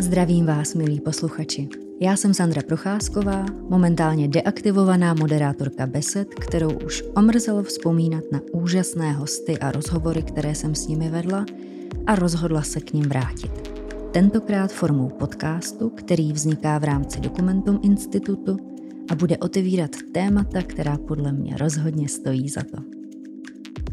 Zdravím vás, milí posluchači. Já jsem Sandra Procházková, momentálně deaktivovaná moderátorka Besed, kterou už omrzelo vzpomínat na úžasné hosty a rozhovory, které jsem s nimi vedla a rozhodla se k ním vrátit. Tentokrát formou podcastu, který vzniká v rámci Dokumentum Institutu a bude otevírat témata, která podle mě rozhodně stojí za to.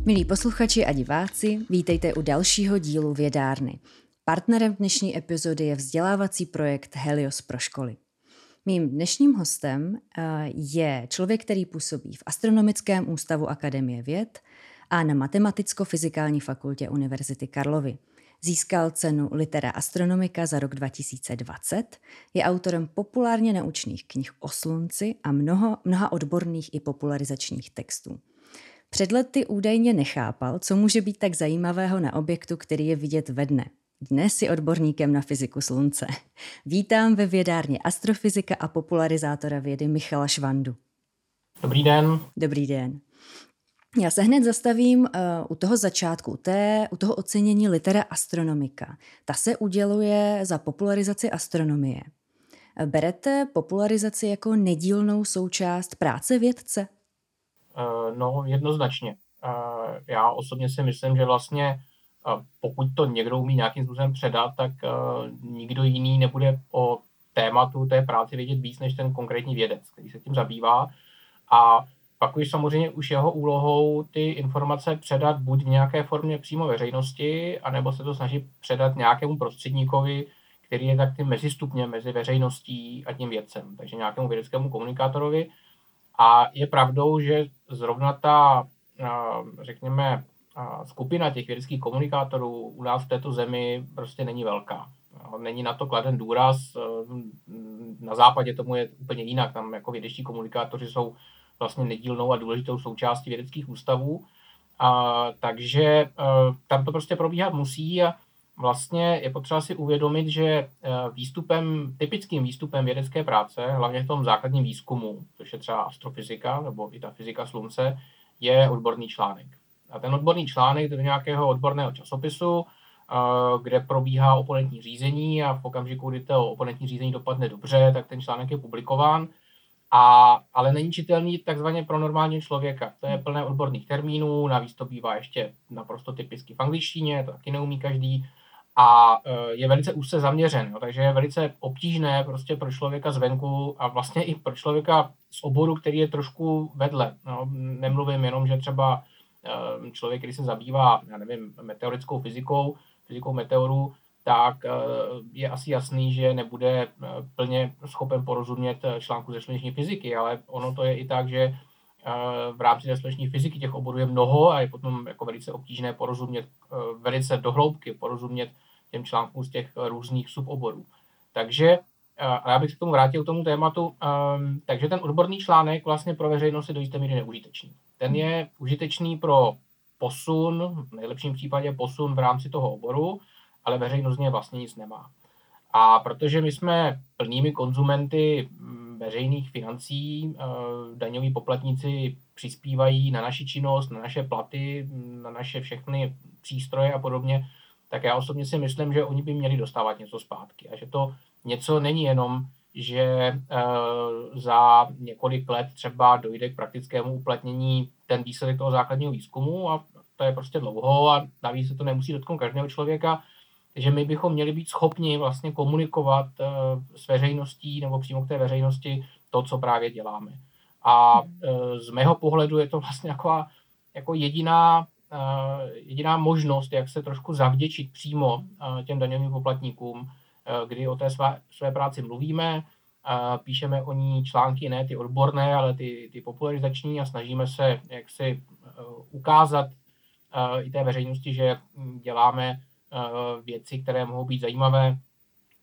Milí posluchači a diváci, vítejte u dalšího dílu Vědárny. Partnerem dnešní epizody je vzdělávací projekt Helios pro školy. Mým dnešním hostem eh, je člověk, který působí v Astronomickém ústavu Akademie věd a na Matematicko-fyzikální fakultě Univerzity Karlovy. Získal cenu Litera Astronomika za rok 2020, je autorem populárně naučných knih o slunci a mnoho, mnoha odborných i popularizačních textů. Před lety údajně nechápal, co může být tak zajímavého na objektu, který je vidět ve dne. Dnes je odborníkem na fyziku slunce. Vítám ve vědárně astrofyzika a popularizátora vědy Michala Švandu. Dobrý den. Dobrý den. Já se hned zastavím uh, u toho začátku, u, té, u toho ocenění litera astronomika. Ta se uděluje za popularizaci astronomie. Berete popularizaci jako nedílnou součást práce vědce? Uh, no, jednoznačně. Uh, já osobně si myslím, že vlastně pokud to někdo umí nějakým způsobem předat, tak uh, nikdo jiný nebude o tématu té práce vědět víc než ten konkrétní vědec, který se tím zabývá. A pak už samozřejmě už jeho úlohou ty informace předat buď v nějaké formě přímo veřejnosti, anebo se to snaží předat nějakému prostředníkovi, který je tak tím mezistupněm mezi veřejností a tím vědcem, takže nějakému vědeckému komunikátorovi. A je pravdou, že zrovna ta, řekněme, skupina těch vědeckých komunikátorů u nás v této zemi prostě není velká. Není na to kladen důraz. Na západě tomu je úplně jinak. Tam jako vědečtí komunikátoři jsou vlastně nedílnou a důležitou součástí vědeckých ústavů. A, takže a, e, tam to prostě probíhat musí a vlastně je potřeba si uvědomit, že e, výstupem, typickým výstupem vědecké práce, hlavně v tom základním výzkumu, což je třeba astrofyzika nebo i ta fyzika slunce, je odborný článek. A ten odborný článek do nějakého odborného časopisu, e, kde probíhá oponentní řízení a v okamžiku, kdy to oponentní řízení dopadne dobře, tak ten článek je publikován a, ale není čitelný takzvaně pro normálního člověka. To je plné odborných termínů, navíc to bývá ještě naprosto typicky v angličtině, to taky neumí každý a e, je velice úzce zaměřen, jo, takže je velice obtížné prostě pro člověka zvenku a vlastně i pro člověka z oboru, který je trošku vedle. No, nemluvím jenom, že třeba člověk, který se zabývá, já nevím, meteorickou fyzikou, fyzikou meteorů, tak eh, je asi jasný, že nebude eh, plně schopen porozumět eh, článku ze sluneční fyziky, ale ono to je i tak, že v rámci té sluneční fyziky těch oborů je mnoho a je potom jako velice obtížné porozumět velice dohloubky, porozumět těm článkům z těch různých suboborů. Takže, a já bych se k tomu vrátil k tomu tématu, takže ten odborný článek vlastně pro veřejnost je do jisté míry neužitečný. Ten je užitečný pro posun, v nejlepším případě posun v rámci toho oboru, ale veřejnost něj vlastně nic nemá. A protože my jsme plnými konzumenty mm, veřejných financí, eh, daňoví poplatníci přispívají na naši činnost, na naše platy, na naše všechny přístroje a podobně, tak já osobně si myslím, že oni by měli dostávat něco zpátky a že to něco není jenom, že eh, za několik let třeba dojde k praktickému uplatnění ten výsledek toho základního výzkumu a to je prostě dlouho a navíc se to nemusí dotknout každého člověka, že my bychom měli být schopni vlastně komunikovat uh, s veřejností nebo přímo k té veřejnosti to, co právě děláme. A uh, z mého pohledu je to vlastně jako, jako jediná, jediná možnost, jak se trošku zavděčit přímo těm daňovým poplatníkům, kdy o té své, své práci mluvíme, píšeme o ní články, ne ty odborné, ale ty, ty popularizační a snažíme se jak si uh, ukázat uh, i té veřejnosti, že děláme Eh, věci, které mohou být zajímavé.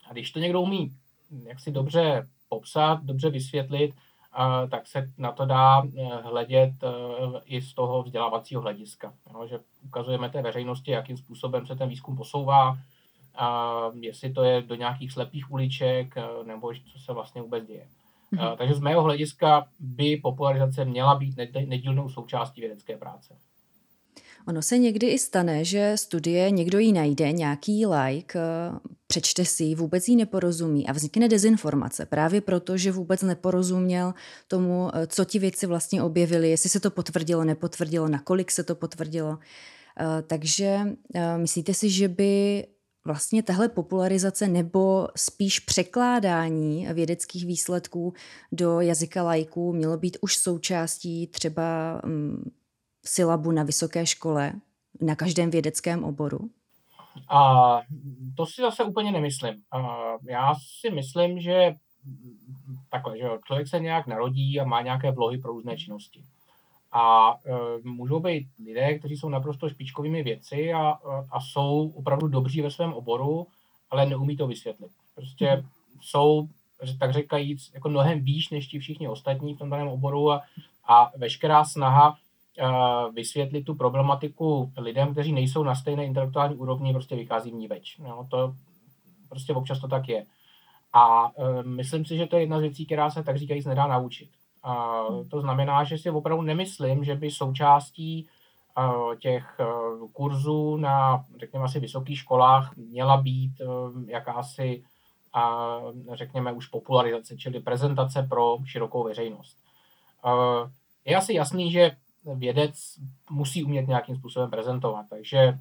A když to někdo umí jak si dobře popsat, dobře vysvětlit, eh, tak se na to dá eh, hledět i z toho vzdělávacího hlediska. že ukazujeme té veřejnosti, jakým způsobem se ten výzkum posouvá, jestli to je do nějakých slepých uliček, nebo co se vlastně vůbec děje. Mm-hmm. Takže z mého hlediska by popularizace měla být nedílnou součástí vědecké práce. Ono se někdy i stane, že studie někdo ji najde, nějaký like, eh, přečte si ji, vůbec jí neporozumí a vznikne dezinformace. Právě proto, že vůbec neporozuměl tomu, eh, co ti věci vlastně objevili, jestli se to potvrdilo, nepotvrdilo, nakolik se to potvrdilo. Eh, takže myslíte si, že by vlastně tahle popularizace nebo spíš překládání vědeckých výsledků do jazyka lajků mělo být už součástí třeba mm, syllabu na vysoké škole, na každém vědeckém oboru? A to si zase úplně nemyslím. A já si myslím, že takhle, že člověk se nějak narodí a má nějaké vlohy pro různé činnosti. A e, můžou být lidé, kteří jsou naprosto špičkovými věci a, a jsou opravdu dobří ve svém oboru, ale neumí to vysvětlit. Prostě mm. jsou, tak říkajíc, jako mnohem výš než ti všichni ostatní v tom daném oboru a, a veškerá snaha uh, vysvětlit tu problematiku lidem, kteří nejsou na stejné intelektuální úrovni, prostě vychází v ní več. No, to prostě občas to tak je. A uh, myslím si, že to je jedna z věcí, která se tak říkajíc nedá naučit. Uh, to znamená, že si opravdu nemyslím, že by součástí uh, těch uh, kurzů na, řekněme, asi vysokých školách měla být uh, jakási, řekněme, už popularizace, čili prezentace pro širokou veřejnost. Je asi jasný, že vědec musí umět nějakým způsobem prezentovat. Takže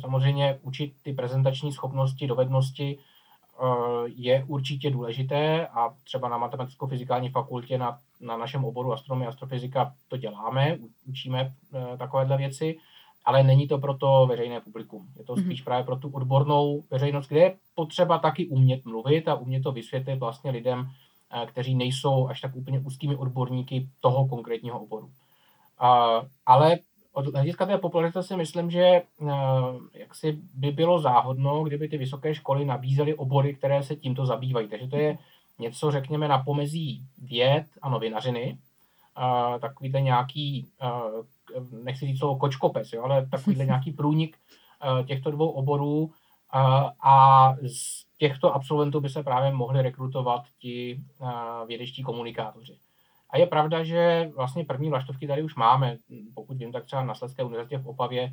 samozřejmě učit ty prezentační schopnosti, dovednosti je určitě důležité a třeba na matematicko-fyzikální fakultě na, na našem oboru astronomie a astrofyzika to děláme, učíme uh, takovéhle věci, ale není to pro to veřejné publikum. Je to mhm. spíš mm-hmm. právě pro tu odbornou veřejnost, kde je potřeba taky umět mluvit a umět to vysvětlit vlastně lidem, kteří nejsou až tak úplně úzkými odborníky toho konkrétního oboru. Ale od hlediska té popularizace si myslím, že uh, jaksi by bylo záhodno, kdyby ty vysoké školy nabízely obory, které se tímto zabývají. Takže to je něco, řekněme, na pomezí věd a novinařiny. Uh, takovýhle nějaký, uh, nechci říct slovo kočkopes, jo, ale takovýhle nějaký průnik uh, těchto dvou oborů uh, a z těchto absolventů by se právě mohli rekrutovat ti uh, vědečtí komunikátoři. A je pravda, že vlastně první vlaštovky tady už máme. Pokud vím, tak třeba na Sleské univerzitě v Opavě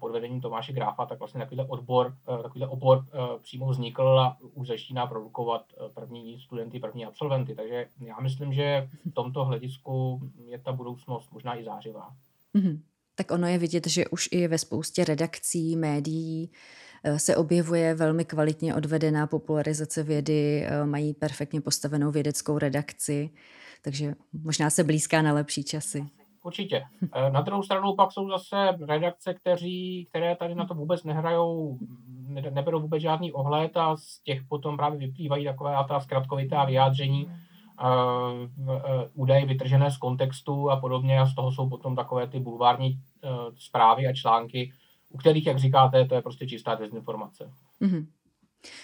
pod vedením Tomáše Gráfa, tak vlastně takovýhle odbor, eh, takovýhle obor eh, přímo vznikl a už začíná produkovat první studenty, první absolventy. Takže já myslím, že v tomto hledisku je ta budoucnost možná i zářivá. Mm-hmm. Tak ono je vidět, že už i ve spoustě redakcí, médií se objevuje velmi kvalitně odvedená popularizace vědy, mají perfektně postavenou vědeckou redakci takže možná se blízká na lepší časy. Určitě. Eh, na druhou stranu pak jsou zase redakce, kteří, které tady na to vůbec nehrajou, ne, neberou vůbec žádný ohled a z těch potom právě vyplývají takové ta zkratkovitá vyjádření, uh, uh, údaje vytržené z kontextu a podobně a z toho jsou potom takové ty bulvární zprávy a články, u kterých, jak říkáte, to je prostě čistá dezinformace. Mm-hmm.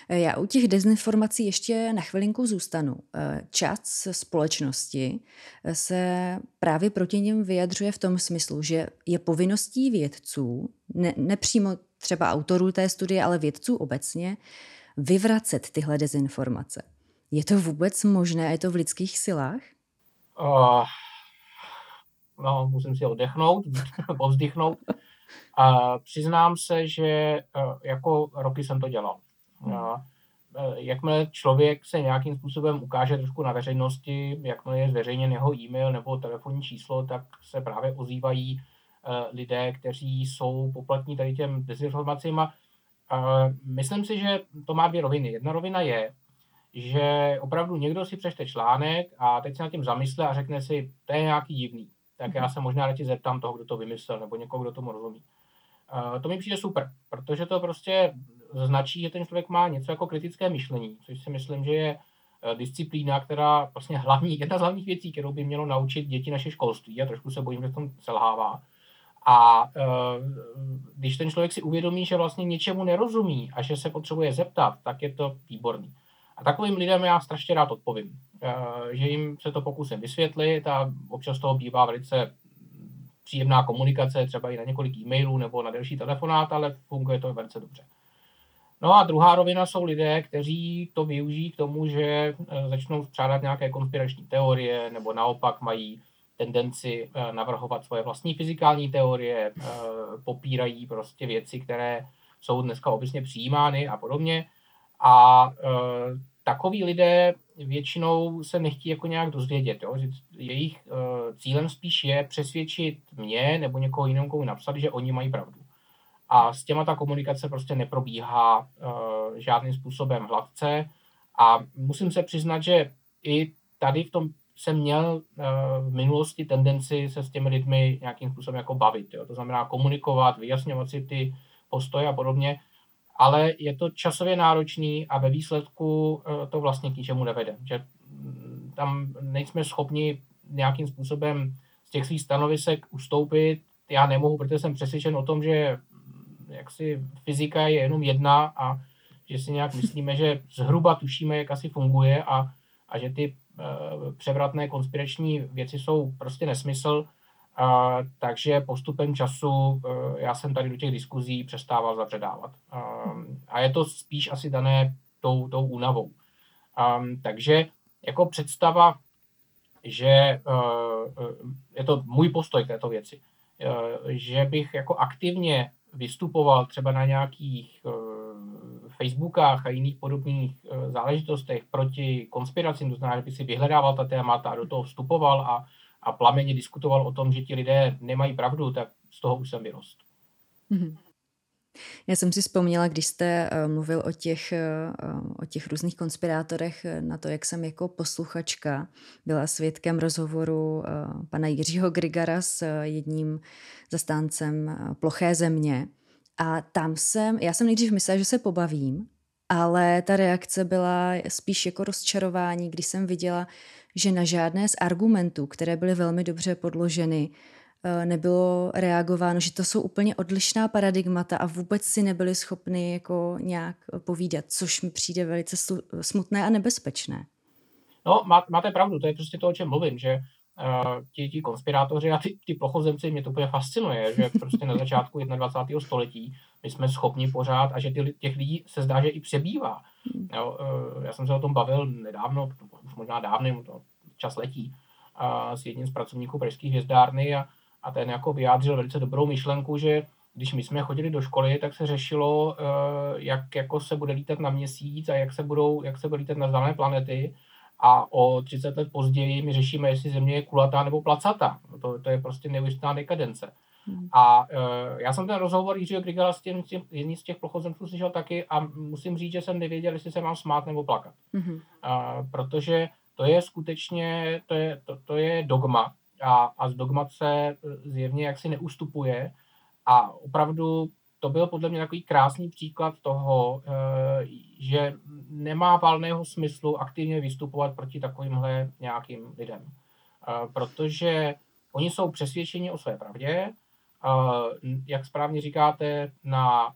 Já u těch dezinformací ještě na chvilinku zůstanu. Eh, čas společnosti eh, se právě proti něm vyjadřuje v tom smyslu, že je povinností vědců, ne, nepřímo třeba autorů té studie, ale vědců obecně, vyvracet tyhle dezinformace. Je to vůbec možné? Je to v lidských silách? Uh, no, musím si oddechnout, povzdychnout. Uh, přiznám se, že jako roky jsem to dělal. A e, jakmile člověk se nějakým způsobem ukáže trošku na veřejnosti, jakmile je zveřejněn jeho e-mail nebo telefonní číslo, tak se právě ozývají e, lidé, kteří jsou poplatní tady těm dezinformacím. A myslím si, že to má dvě roviny. Jedna rovina je, že opravdu někdo si přečte článek a teď se nad tím zamysle a řekne si, to je nějaký divný. Tak já se možná radši zeptám toho, kdo to vymyslel, nebo někoho, kdo tomu rozumí. To mi přijde super, protože to prostě značí, že ten člověk má něco jako kritické myšlení, což si myslím, že je eh, disciplína, která vlastně hlavní, jedna z hlavních věcí, kterou by mělo naučit děti naše školství a trošku se bojím, že v tom selhává. A e, když ten člověk si uvědomí, že vlastně něčemu nerozumí a že se potřebuje zeptat, tak je to výborný. A takovým lidem já strašně rád odpovím, e, že jim se to pokusím vysvětlit a občas toho bývá velice příjemná komunikace, třeba i na několik e-mailů nebo na delší telefonát, ale funguje to velice dobře. No a druhá rovina jsou lidé, kteří to využijí k tomu, že eh, začnou střádat nějaké konspirační teorie nebo naopak mají tendenci navrhovat svoje vlastní fyzikální teorie, popírají prostě věci, které jsou dneska obecně přijímány a podobně. A takoví lidé většinou se nechtí jako nějak dozvědět. Jo? Že jejich cílem spíš je přesvědčit mě nebo někoho jiného, komu napsat, že oni mají pravdu. A s těma ta komunikace prostě neprobíhá uh, žádným způsobem hladce. A musím se přiznat, že i tady v tom jsem měl uh, v minulosti tendenci se s těmi lidmi nějakým způsobem jako bavit. Jo? To znamená komunikovat, vyjasňovat si ty postoje a podobně ale je to časově náročný a ve výsledku eh, to vlastně k ničemu nevede. Že mm, tam nejsme schopni nějakým způsobem z těch svých stanovisek ustoupit. Já nemohu, protože jsem přesvědčen o tom, že jaksi fyzika je jenom jedna a že si nějak myslíme, že zhruba tušíme, jak asi funguje a, a že ty uh, převratné konspirační věci jsou prostě nesmysl. A, takže postupem času e, já jsem tady do těch diskuzí přestával zabředávat. A, a je to spíš asi dané tou, tou únavou. A, takže jako představa, že uh, je to můj postoj k této věci, uh, že bych jako aktivně vystupoval třeba na nějakých uh, Facebookách a jiných podobných uh, záležitostech proti konspiracím, to znamená, že bych si vyhledával ta témata a do toho vstupoval a a plameně diskutoval o tom, že ti lidé nemají pravdu, tak z toho už jsem vyrost. Mm-hmm. Já jsem si vzpomněla, když jste uh, mluvil o těch, uh, o těch různých konspirátorech, na to, jak jsem jako posluchačka byla svědkem rozhovoru pana Jiřího Grigara s jedním zastáncem ploché země. A tam jsem, já jsem nejdřív myslela, že se pobavím, ale ta reakce byla spíš jako rozčarování, když jsem viděla, že na žádné z argumentů, které byly velmi dobře podloženy, eh, nebylo reagováno, že to jsou úplně odlišná paradigmata a vůbec si nebyli schopni jako nějak povídat, což mi přijde velice smutné a nebezpečné. No, má, máte pravdu, to je prostě to, o čem mluvím, že uh, ti, ti konspirátoři a ty, ty plochozemci, mě to úplně fascinuje, že prostě na začátku 21. století my jsme schopni pořád a že ty, těch lidí se zdá, že i přebývá. Hmm. Jo, uh, já jsem se o tom bavil nedávno, už možná dávným, to čas letí, uh, s jedním z pracovníků pražské hvězdárny a, a ten jako vyjádřil velice dobrou myšlenku, že když my jsme chodili do školy, tak se řešilo, uh, jak jako se bude lítat na měsíc a jak se budou, jak se bude lítat na vzdálené planety a o 30 let později my řešíme, jestli Země je kulatá nebo placatá. To, to je prostě neuvěřitelná dekadence. Hmm. A uh, já jsem ten rozhovor Jiřího Grigala s tím, tím jedním z těch plochozemců slyšel taky a musím říct, že jsem nevěděl, jestli se mám smát nebo plakat. Hmm. Uh, protože to je skutečně, to je, to, to je dogma a, a z dogmat se zjevně jaksi neustupuje a opravdu to byl podle mě takový krásný příklad toho, eh, že nemá valného smyslu aktivně vystupovat proti takovýmhle nějakým lidem. Eh, protože oni jsou přesvědčeni o své pravdě, eh, jak správně říkáte, na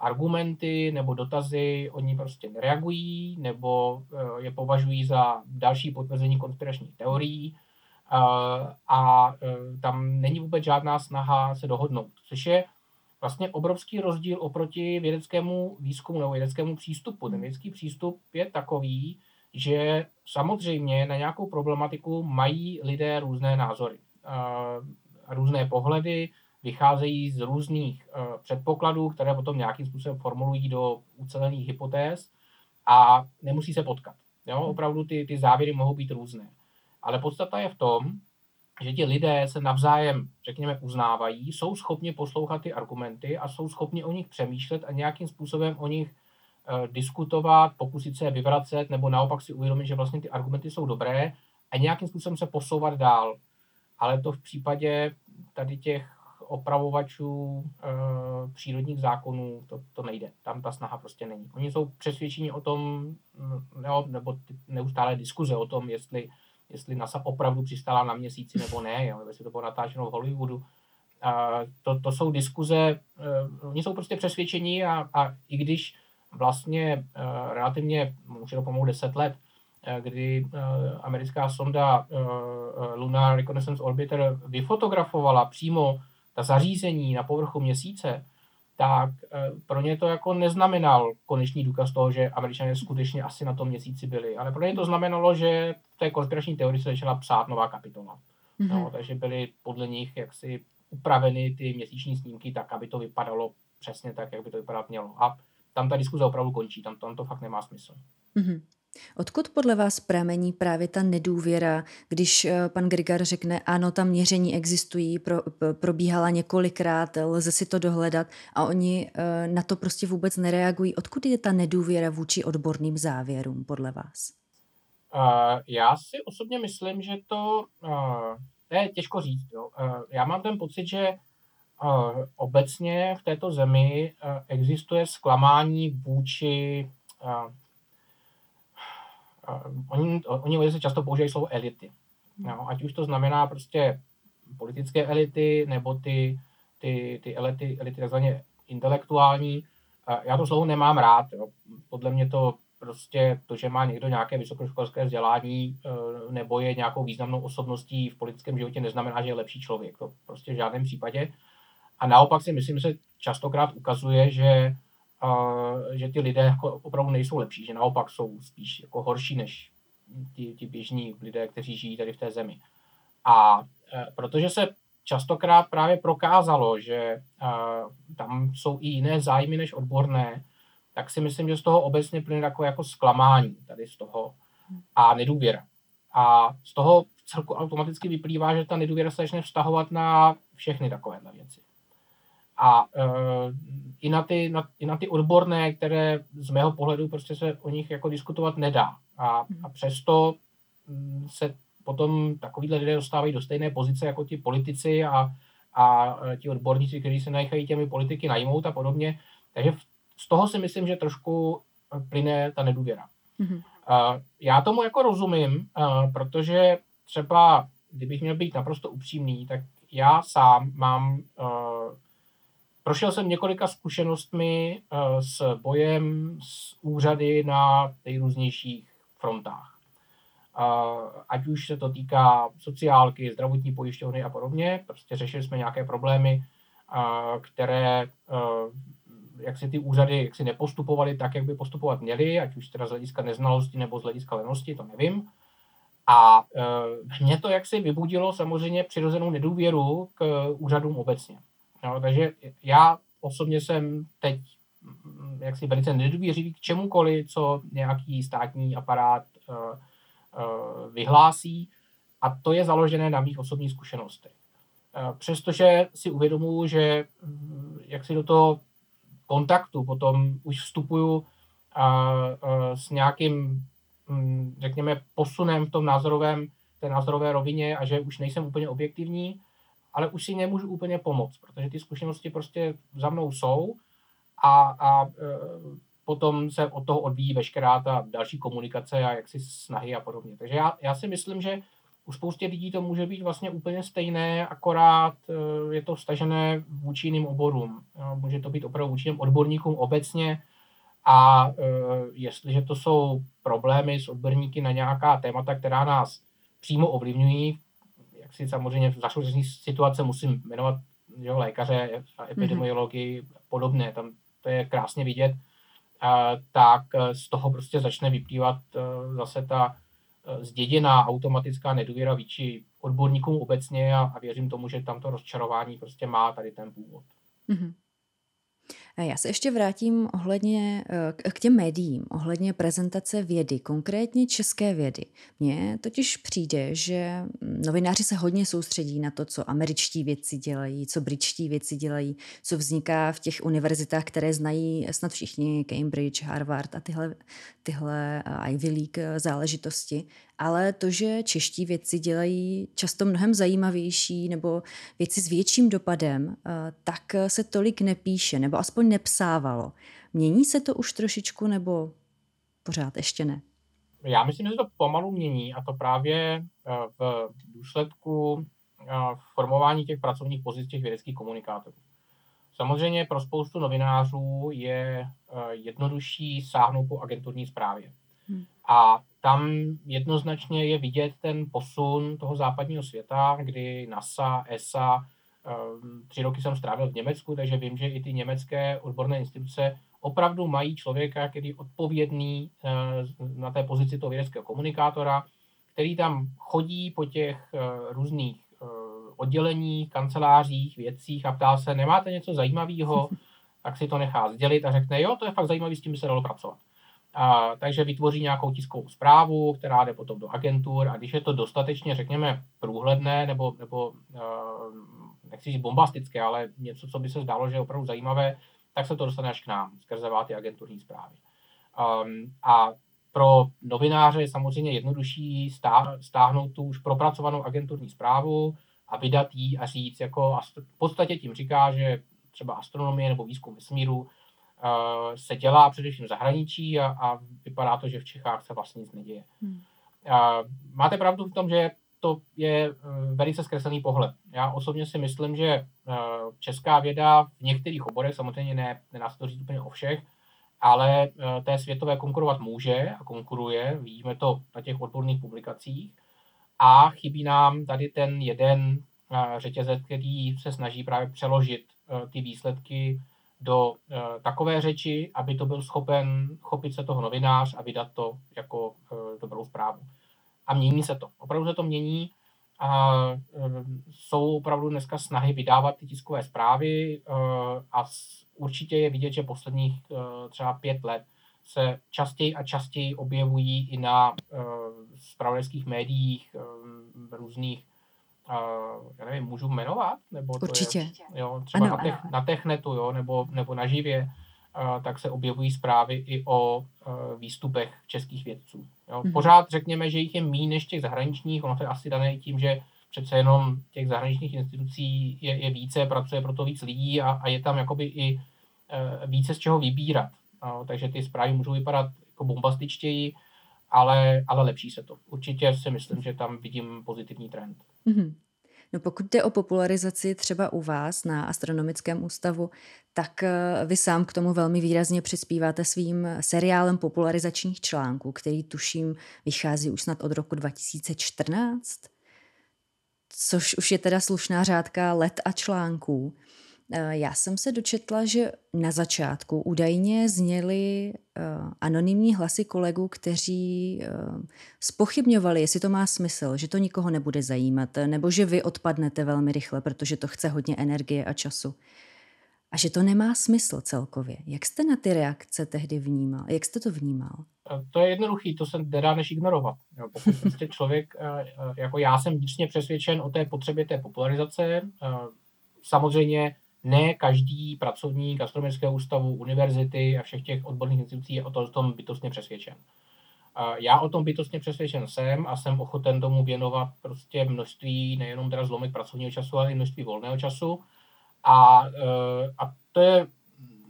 argumenty nebo dotazy oni prostě nereagují nebo je považují za další potvrzení konspiračních teorií a tam není vůbec žádná snaha se dohodnout, což je vlastně obrovský rozdíl oproti vědeckému výzkumu nebo vědeckému přístupu. Ten vědecký přístup je takový, že samozřejmě na nějakou problematiku mají lidé různé názory, různé pohledy, vycházejí z různých předpokladů, které potom nějakým způsobem formulují do ucelených hypotéz a nemusí se potkat. Jo? Opravdu ty, ty závěry mohou být různé. Ale podstata je v tom, že ti lidé se navzájem, řekněme, uznávají, jsou schopni poslouchat ty argumenty a jsou schopni o nich přemýšlet a nějakým způsobem o nich uh, diskutovat, pokusit se je vyvracet, nebo naopak si uvědomit, že vlastně ty argumenty jsou dobré a nějakým způsobem se posouvat dál. Ale to v případě tady těch opravovačů uh, přírodních zákonů to, to nejde. Tam ta snaha prostě není. Oni jsou přesvědčeni o tom, no, nebo ty neustále diskuze o tom, jestli jestli NASA opravdu přistála na měsíci nebo ne, jo, jestli to bylo natáčeno v Hollywoodu. A to, to jsou diskuze, uh, oni jsou prostě přesvědčení a, a i když vlastně uh, relativně, je to pomalu 10 let, uh, kdy americká sonda Lunar Reconnaissance Orbiter vyfotografovala přímo ta zařízení na povrchu měsíce, tak eh, pro ně to jako neznamenal konečný důkaz toho, že američané skutečně asi na tom měsíci byli, ale pro ně to znamenalo, že v té konspirační teorii se začala psát nová kapitola. Mm-hmm. No, takže byly podle nich jaksi upraveny ty měsíční snímky tak, aby to vypadalo přesně tak, jak by to vypadat mělo. A tam ta diskuze opravdu končí, tam, tam to fakt nemá smysl. Mm-hmm. Odkud podle vás pramení právě ta nedůvěra, když eh, pan Grigar řekne, ano, tam měření existují, pro, probíhala několikrát, lze si to dohledat a oni eh, na to prostě vůbec nereagují. Odkud je ta nedůvěra vůči odborným závěrům podle vás? Uh, já si osobně myslím, že to, to je těžko říct. Jo. Já mám ten pocit, že obecně v této zemi existuje zklamání vůči oni, oni se často používají slovo elity. No, ať už to znamená prostě politické elity, nebo ty, ty, ty elity, elity takzvaně intelektuální. Já to slovo nemám rád. Jo. Podle mě to prostě to, že má někdo nějaké vysokoškolské vzdělání e, nebo je nějakou významnou osobností v politickém životě, neznamená, že je lepší člověk. To prostě v žádném případě. A naopak si myslím, že se častokrát ukazuje, že že ty lidé jako opravdu nejsou lepší, že naopak jsou spíš jako horší než ti, ti běžní lidé, kteří žijí tady v té zemi. A e, protože se častokrát právě prokázalo, že e, tam jsou i jiné zájmy než odborné, tak si myslím, že z toho obecně plyne takové jako zklamání tady z toho a nedůvěra. A z toho celku automaticky vyplývá, že ta nedůvěra se začne vztahovat na všechny takovéhle věci. A uh, i, na ty, na, i na ty odborné, které z mého pohledu prostě se o nich jako diskutovat nedá. A, a přesto um, se potom takovýhle lidé dostávají do stejné pozice jako ti politici a, a ti odborníci, kteří se nechají těmi politiky najmout a podobně. Takže z toho si myslím, že trošku plyne ta nedůvěra. Mm-hmm. Uh, já tomu jako rozumím, uh, protože třeba, kdybych měl být naprosto upřímný, tak já sám mám uh, Prošel jsem několika zkušenostmi eh, s bojem s úřady na nejrůznějších frontách. Ať už se to týká sociálky, zdravotní pojišťovny a podobně, prostě řešili jsme nějaké problémy, které eh, jak si ty úřady jak si nepostupovaly tak, jak by postupovat měly, ať už teda z hlediska neznalosti nebo z hlediska lenosti, to nevím. A e, mě to jaksi vybudilo samozřejmě přirozenou nedůvěru k úřadům obecně. Jo, takže já osobně jsem teď mm, jaksi velice nedůvěřivý k čemukoliv, co nějaký státní aparát uh, uh, vyhlásí a to je založené na mých osobních zkušenostech. Uh, přestože si uvědomuji, že um, jak si do toho kontaktu potom už vstupuju s nějakým, um, řekněme, posunem v tom názorovém, té názorové rovině a že už nejsem úplně objektivní, ale už si nemůžu úplně pomoct, protože ty zkušenosti prostě za mnou jsou a, a e, potom se od toho odvíjí veškerá ta další komunikace a jaksi snahy a podobně. Takže já, já si myslím, že u spoustě lidí to může být vlastně úplně stejné, akorát e, je to vstažené vůči jiným oborům. Může to být opravdu vůči odborníkům obecně a e, jestliže to jsou problémy s odborníky na nějaká témata, která nás přímo ovlivňují, si samozřejmě v zašluzní situace musím jmenovat jo, lékaře a epidemiologii mm-hmm. podobné, tam to je krásně vidět, a, tak e, z toho prostě začne vyplývat uh, zase ta uh, zděděná automatická nedůvěra vůči odborníkům obecně a, a věřím tomu, že tam to rozčarování prostě má tady ten původ. Mm-hmm. Já se ještě vrátím ohledně eh, k těm médiím, ohledně prezentace vědy, konkrétně české vědy. Mně totiž přijde, že novináři se hodně soustředí na to, co američtí vědci dělají, co britští vědci dělají, co vzniká v těch univerzitách, které znají snad všichni, Cambridge, Harvard a tyhle, tyhle eh, Ivy League eh, záležitosti ale to, že čeští vědci dělají často mnohem zajímavější nebo věci s větším dopadem, eh, tak se tolik nepíše, nebo aspoň nepsávalo. Mění se to už trošičku, nebo pořád ještě ne? Já myslím, že to pomalu mění a to právě eh, v důsledku eh, formování těch pracovních pozic těch vědeckých komunikátorů. Samozřejmě pro spoustu novinářů je jednodušší sáhnout po agenturní zprávě. Hmm. A tam jednoznačně je vidět ten posun toho západního světa, kdy NASA, ESA, tři roky jsem strávil v Německu, takže vím, že i ty německé odborné instituce opravdu mají člověka, který je odpovědný eh, na té pozici toho vědeckého komunikátora, který tam chodí po těch eh, různých odděleních, kancelářích, věcích a ptá se, nemáte něco zajímavého, tak si to nechá sdělit a řekne, jo, to je fakt zajímavý, s tím by se dalo pracovat. A, takže vytvoří nějakou tiskovou zprávu, která jde potom do agentur a když je to dostatečně, řekněme, průhledné nebo, nebo uh, nechci říct bombastické, ale něco, co by se zdálo, že je opravdu zajímavé, tak se to dostane až k nám, skrze ty agenturní zprávy. Um, a pro novináře je samozřejmě jednodušší stáhnout tu už propracovanou agenturní zprávu a vydat ji a říct, jako v podstatě tím říká, že třeba astronomie nebo výzkum vesmíru uh, se dělá především v zahraničí a, a vypadá to, že v Čechách se vlastně nic neděje. Hmm. Uh, máte pravdu v tom, že to je uh, velice zkreslený pohled. Já osobně si myslím, že uh, česká věda v některých oborech, samozřejmě ne, nená to říct úplně o všech, ale uh, té světové konkurovat může a konkuruje, vidíme to na těch odborných publikacích a chybí nám tady ten jeden řetězec, který se snaží právě přeložit Eh, ty výsledky do eh, takové řeči, aby to byl schopen chopit se toho novinář a vydat to jako eh, dobrou zprávu. A mění se to. Opravdu se to mění a jsou opravdu dneska snahy vydávat ty tiskové zprávy a určitě je vidět, že posledních třeba pět let se častěji a častěji objevují i na spravodajských médiích různých já nevím, můžu jmenovat? Nebo Určitě. je, jo, třeba ano, na, tech, ano. na Technetu, jo, nebo, nebo na živě, tak se objevují zprávy i o výstupech českých vědců. Jo. Mm-hmm. Pořád řekněme, že jich je méně než těch zahraničních, ono to je asi dané tím, že přece jenom těch zahraničních institucí je, je více, pracuje proto víc lidí a, a je tam jakoby i uh, více z čeho vybírat. Uh, takže ty zprávy můžou vypadat jako bombastičtěji, ale, ale lepší se to. Určitě si myslím, že tam vidím pozitivní trend. Mm-hmm. No pokud jde o popularizaci třeba u vás na Astronomickém ústavu, tak eh, vy sám k tomu velmi výrazně přispíváte svým seriálem popularizačních článků, který tuším vychází už snad od roku 2014, což už je teda slušná řádka let a článků. Eh, já jsem se dočetla, že na začátku údajně zněly eh, anonymní hlasy kolegů, kteří eh, spochybňovali, jestli to má smysl, že to nikoho nebude zajímat, nebo že vy odpadnete velmi rychle, protože to chce hodně energie a času. A že to nemá smysl celkově. Jak jste na ty reakce tehdy vnímal? Jak jste to vnímal? To je jednoduchý, to se nedá než ignorovat. Jo, pokud prostě člověk, jako já jsem vnitřně přesvědčen o té potřebě té popularizace, samozřejmě ne každý pracovník astronomického ústavu, univerzity a všech těch odborných institucí je o tom bytostně přesvědčen. Já o tom bytostně přesvědčen jsem a jsem ochoten tomu věnovat prostě množství, nejenom teda zlomek pracovního času, ale i množství volného času. A, e, a to je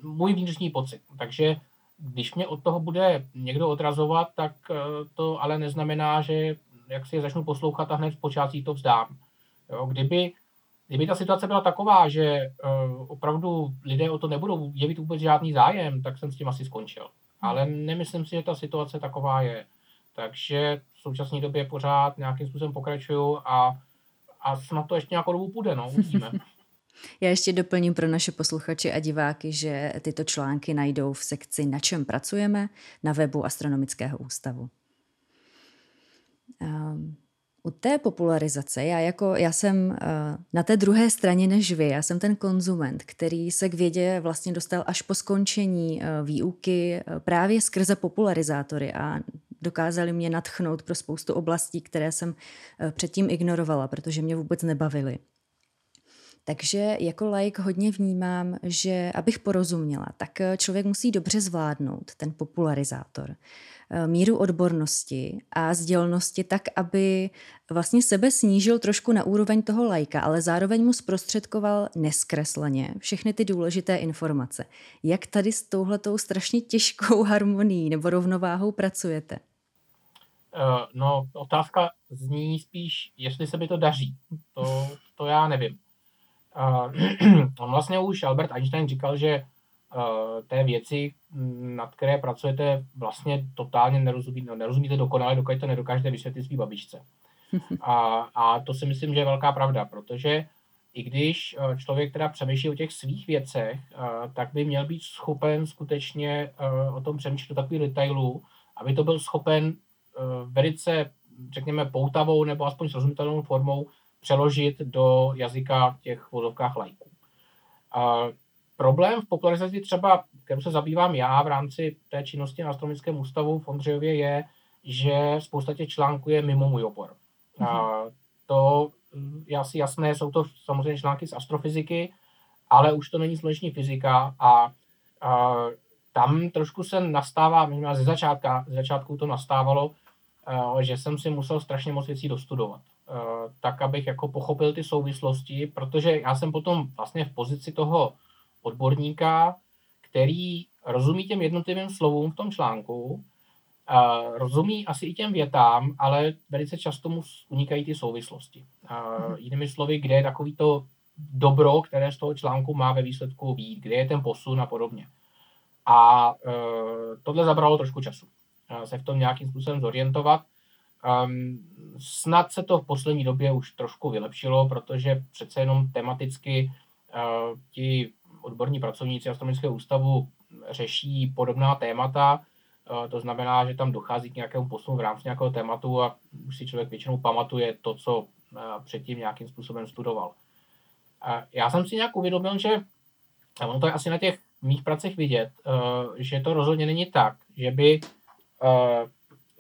můj vnitřní pocit. Takže když mě od toho bude někdo odrazovat, tak e, to ale neznamená, že jak si je začnu poslouchat a hned v počátku to vzdám. Jo, kdyby Kdyby ta situace byla taková, že uh, opravdu lidé o to nebudou jevit vůbec žádný zájem, tak jsem s tím asi skončil. Ale nemyslím si, že ta situace taková je. Takže v současné době pořád nějakým způsobem pokračuju a, a snad to ještě nějakou dobu půjde, no, uvidíme. Já ještě doplním pro naše posluchače a diváky, že tyto články najdou v sekci Na čem pracujeme na webu Astronomického ústavu. Um, u té popularizace, já, jako, já jsem uh, na té druhé straně než vy, já jsem ten konzument, který se k vědě vlastně dostal až po skončení uh, výuky uh, právě skrze popularizátory a dokázali mě natchnout pro spoustu oblastí, které jsem předtím ignorovala, protože mě vůbec nebavily. Takže jako like hodně vnímám, že abych porozuměla, tak člověk musí dobře zvládnout ten popularizátor. Eh, míru odbornosti a sdělnosti tak, aby vlastně sebe snížil trošku na úroveň toho lajka, ale zároveň mu zprostředkoval neskresleně všechny ty důležité informace. Jak tady s touhletou strašně těžkou harmonií nebo rovnováhou pracujete? Uh, no, otázka zní spíš, jestli se mi to daří. To, to já nevím. Uh, on vlastně už Albert Einstein říkal, že té věci, nad které pracujete, vlastně totálně nerozumíte, no, nerozumíte dokonale, dokud to nedokážete vysvětlit svý babičce. A, a to si myslím, že je velká pravda, protože i když eh, člověk teda přemýšlí o těch svých věcech, eh, tak by měl být schopen skutečně o tom přemýšlet do takových detailů, aby to byl schopen velice, řekněme, poutavou nebo aspoň srozumitelnou formou přeložit do jazyka těch vodovkách lajků. Problém v popularizaci třeba, kterou se zabývám já v rámci té činnosti na Astronomickém ústavu v Ondřejově je, že spousta těch článků je mimo můj obor. Mm-hmm. A to je asi jasné, jsou to samozřejmě články z astrofyziky, ale už to není sluneční fyzika a, a tam trošku se nastává, minimálně ze, začátka, ze začátku to nastávalo, a, že jsem si musel strašně moc věcí dostudovat. A, tak, abych jako pochopil ty souvislosti, protože já jsem potom vlastně v pozici toho odborníka, který rozumí těm jednotlivým slovům v tom článku, a rozumí asi i těm větám, ale velice často mu unikají ty souvislosti. A jinými slovy, kde je takový to dobro, které z toho článku má ve výsledku být, kde je ten posun a podobně. A e, tohle zabralo trošku času. Se v tom nějakým způsobem zorientovat. Um, snad se to v poslední době už trošku vylepšilo, protože přece jenom tematicky uh, ti odborní pracovníci Astronomického ústavu řeší podobná témata, uh, to znamená, že tam dochází k nějakému posunu v rámci nějakého tématu a už si člověk většinou pamatuje to, co uh, předtím nějakým způsobem studoval. Já jsem si nějak uvědomil, že a ono to je asi na těch mých pracech vidět, uh, že to rozhodně není tak, že by,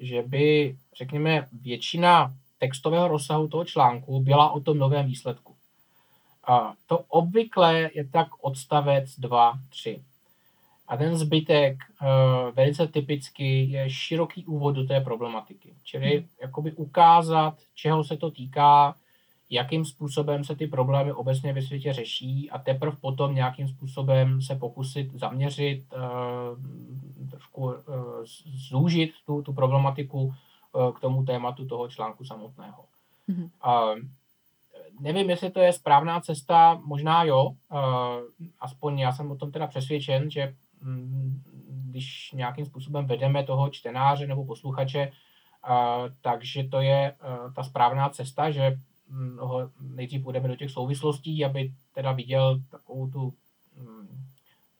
že by, řekněme, většina textového rozsahu toho článku byla o tom novém výsledku. A to obvykle je tak odstavec 2, 3. A ten zbytek uh, velice typicky je široký úvod do té problematiky. Čili hmm. jakoby ukázat, čeho se to týká, jakým způsobem se ty problémy obecně ve světě řeší a teprve potom nějakým způsobem se pokusit zaměřit, uh, trošku uh, zúžit tu, tu problematiku uh, k tomu tématu toho článku samotného. Mm-hmm. Uh, nevím, jestli to je správná cesta, možná jo, uh, aspoň já jsem o tom teda přesvědčen, že um, když nějakým způsobem vedeme toho čtenáře nebo posluchače, uh, takže to je uh, ta správná cesta, že ho nejdřív půjdeme do těch souvislostí, aby teda viděl takovou tu, mm,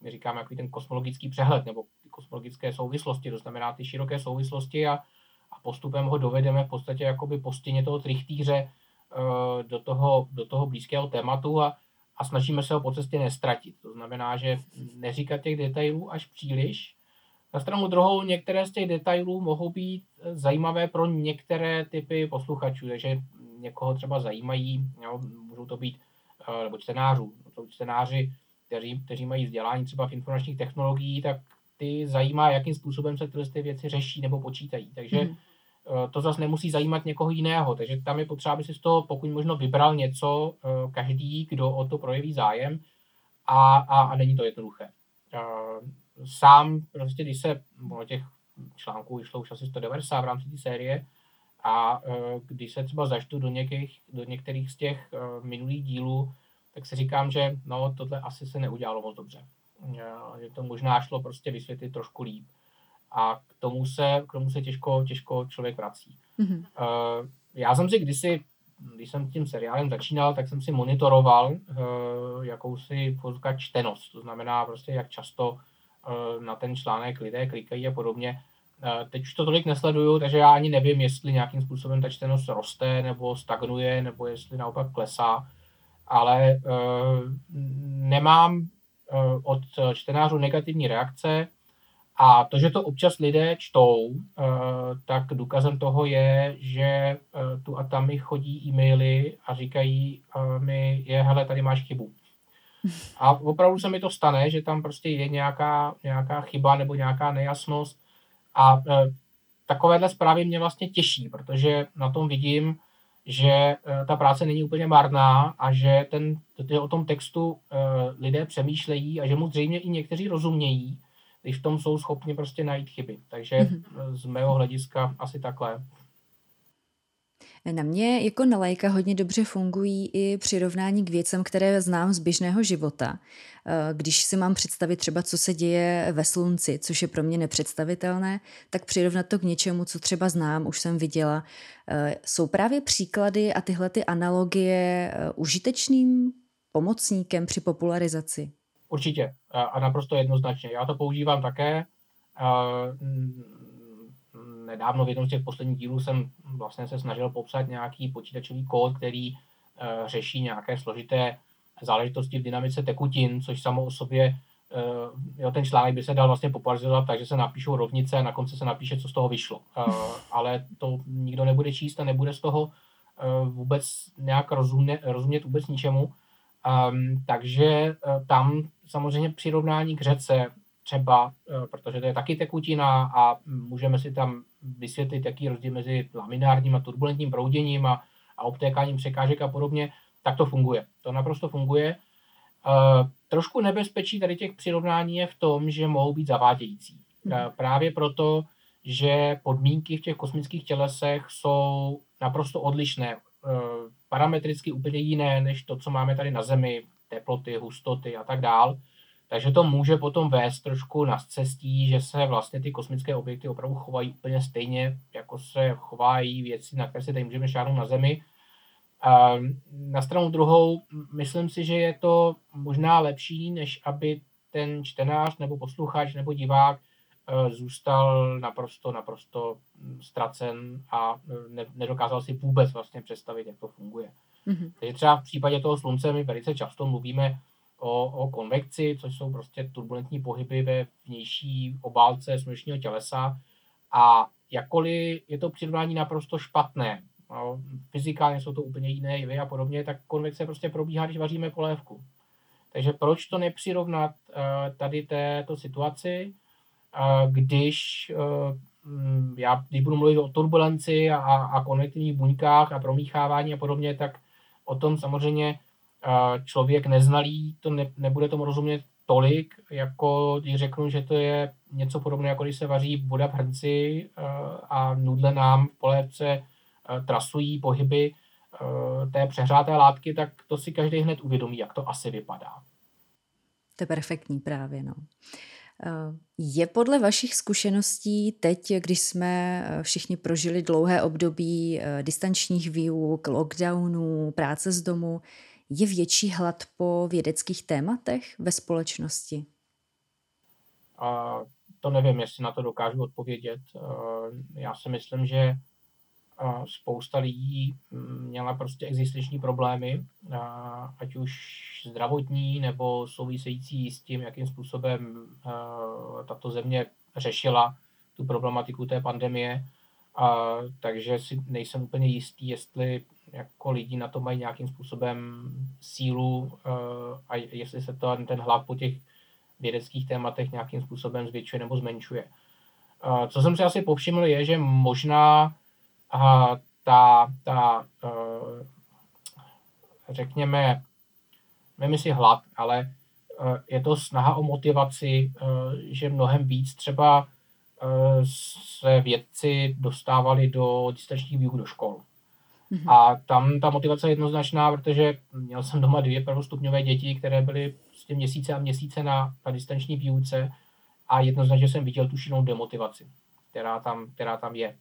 my říkáme, jaký ten kosmologický přehled nebo ty kosmologické souvislosti, to znamená ty široké souvislosti a, a postupem ho dovedeme v podstatě jakoby po stěně toho trichtýře do toho, do toho blízkého tématu a, a snažíme se ho po cestě nestratit. To znamená, že neříkat těch detailů až příliš. Na stranu druhou některé z těch detailů mohou být zajímavé pro některé typy posluchačů, takže někoho třeba zajímají, jo, můžou to být, uh, nebo čtenářů, jsou čtenáři, kteří, kteří mají vzdělání třeba v informačních technologiích, tak ty zajímá, jakým způsobem se tyhle ty věci řeší nebo počítají. Takže mm. To zase nemusí zajímat někoho jiného. Takže tam je potřeba, aby si z toho pokud možno vybral něco, uh, každý, kdo o to projeví zájem a, a, a není to jednoduché. Uh, sám, prostě když se, o těch článků vyšlo už asi 190 v rámci té série, a když se třeba zaštu do, někých, do některých z těch minulých dílů, tak si říkám, že no, tohle asi se neudělalo moc dobře. Že to možná šlo prostě vysvětlit trošku líp. A k tomu se, k tomu se těžko, těžko člověk vrací. Mm-hmm. Já jsem si kdysi, když jsem tím seriálem začínal, tak jsem si monitoroval jakousi čtenost. To znamená prostě, jak často na ten článek lidé klikají a podobně. Teď už to tolik nesleduju, takže já ani nevím, jestli nějakým způsobem ta čtenost roste nebo stagnuje, nebo jestli naopak klesá. Ale uh, nemám uh, od čtenářů negativní reakce a to, že to občas lidé čtou, uh, tak důkazem toho je, že uh, tu a tam mi chodí e-maily a říkají uh, mi, je, hele, tady máš chybu. A opravdu se mi to stane, že tam prostě je nějaká, nějaká chyba nebo nějaká nejasnost a takovéhle zprávy mě vlastně těší, protože na tom vidím, že ta práce není úplně marná a že ten, že o tom textu lidé přemýšlejí a že mu zřejmě i někteří rozumějí, když v tom jsou schopni prostě najít chyby. Takže mm-hmm. z mého hlediska asi takhle. Na mě jako na lajka hodně dobře fungují i přirovnání k věcem, které znám z běžného života. Eh, když si mám představit třeba, co se děje ve slunci, což je pro mě nepředstavitelné, tak přirovnat to k něčemu, co třeba znám, už jsem viděla. Eh, jsou právě příklady a tyhle ty analogie eh, užitečným pomocníkem při popularizaci? Určitě a naprosto jednoznačně. Já to používám také nedávno v jednom z těch posledních dílů jsem vlastně se snažil popsat nějaký počítačový kód, který řeší nějaké složité záležitosti v dynamice tekutin, což samo o sobě jo, ten článek by se dal vlastně popularizovat tak, že se napíšou rovnice a na konci se napíše, co z toho vyšlo. Ale to nikdo nebude číst a nebude z toho vůbec nějak rozumě, rozumět vůbec ničemu. Um, takže uh, tam samozřejmě přirovnání k řece třeba, uh, protože to je taky tekutina a můžeme si tam vysvětlit, jaký rozdíl mezi laminárním a turbulentním prouděním a, a obtékáním překážek a podobně, tak to funguje. To naprosto funguje. Uh, trošku nebezpečí tady těch přirovnání je v tom, že mohou být zavádějící. Uh, právě proto, že podmínky v těch kosmických tělesech jsou naprosto odlišné parametricky úplně jiné než to, co máme tady na Zemi, teploty, hustoty a tak dál. Takže to může potom vést trošku na cestí, že se vlastně ty kosmické objekty opravdu chovají úplně stejně, jako se chovají věci, na které se tady můžeme šáhnout na Zemi. A na stranu druhou, myslím si, že je to možná lepší, než aby ten čtenář nebo posluchač nebo divák Eh, zůstal naprosto, naprosto ztracen a eh, ne, nedokázal si vůbec vlastně představit, jak to funguje. Mm-hmm. Takže třeba v případě toho slunce my velice často mluvíme o, o konvekci, což jsou prostě turbulentní pohyby ve vnější obálce slunečního tělesa a jakkoliv je to přirovnání naprosto špatné, no, fyzikálně jsou to úplně jiné jevy a podobně, tak konvekce prostě probíhá, když vaříme polévku. Takže proč to nepřirovnat uh, tady této situaci když eh, mm, já, když budu mluvit o turbulenci a, a konektivních buňkách a promíchávání a podobně, tak o tom samozřejmě eh, člověk neznalý to ne, nebude tomu rozumět tolik, jako když řeknu, že to je něco podobného, jako když se vaří voda v hrnci eh, a nudle nám v polévce trasují pohyby té přehřáté látky, tak to si každý hned uvědomí, jak to asi vypadá. To je perfektní právě, no. Eh, je podle vašich zkušeností teď, když jsme eh, všichni prožili dlouhé období eh, distančních výuk, lockdownů, práce z domu, je větší hlad po vědeckých tématech ve společnosti? A to nevím, jestli na to dokážu odpovědět. Já si myslím, že spousta lidí mm, měla prostě existenční problémy, ať už zdravotní nebo související s tím, jakým způsobem tato země řešila tu problematiku té pandemie. A, takže si nejsem úplně jistý, jestli jako lidi na to mají nějakým způsobem sílu a jestli se to, ten hlad po těch vědeckých tématech nějakým způsobem zvětšuje nebo zmenšuje. Co jsem si asi povšiml, je, že možná a ta, ta uh, řekněme, nevím si hlad, ale uh, je to snaha o motivaci, uh, že mnohem víc třeba se vědci dostávali do distančních výuk do škol. Mm-hmm. A tam ta motivace je jednoznačná, protože měl jsem doma dvě prvostupňové děti, které byly prostě měsíce a měsíce na, na distanční výuce a jednoznačně jsem viděl tu šílenou demotivaci, která tam, která tam je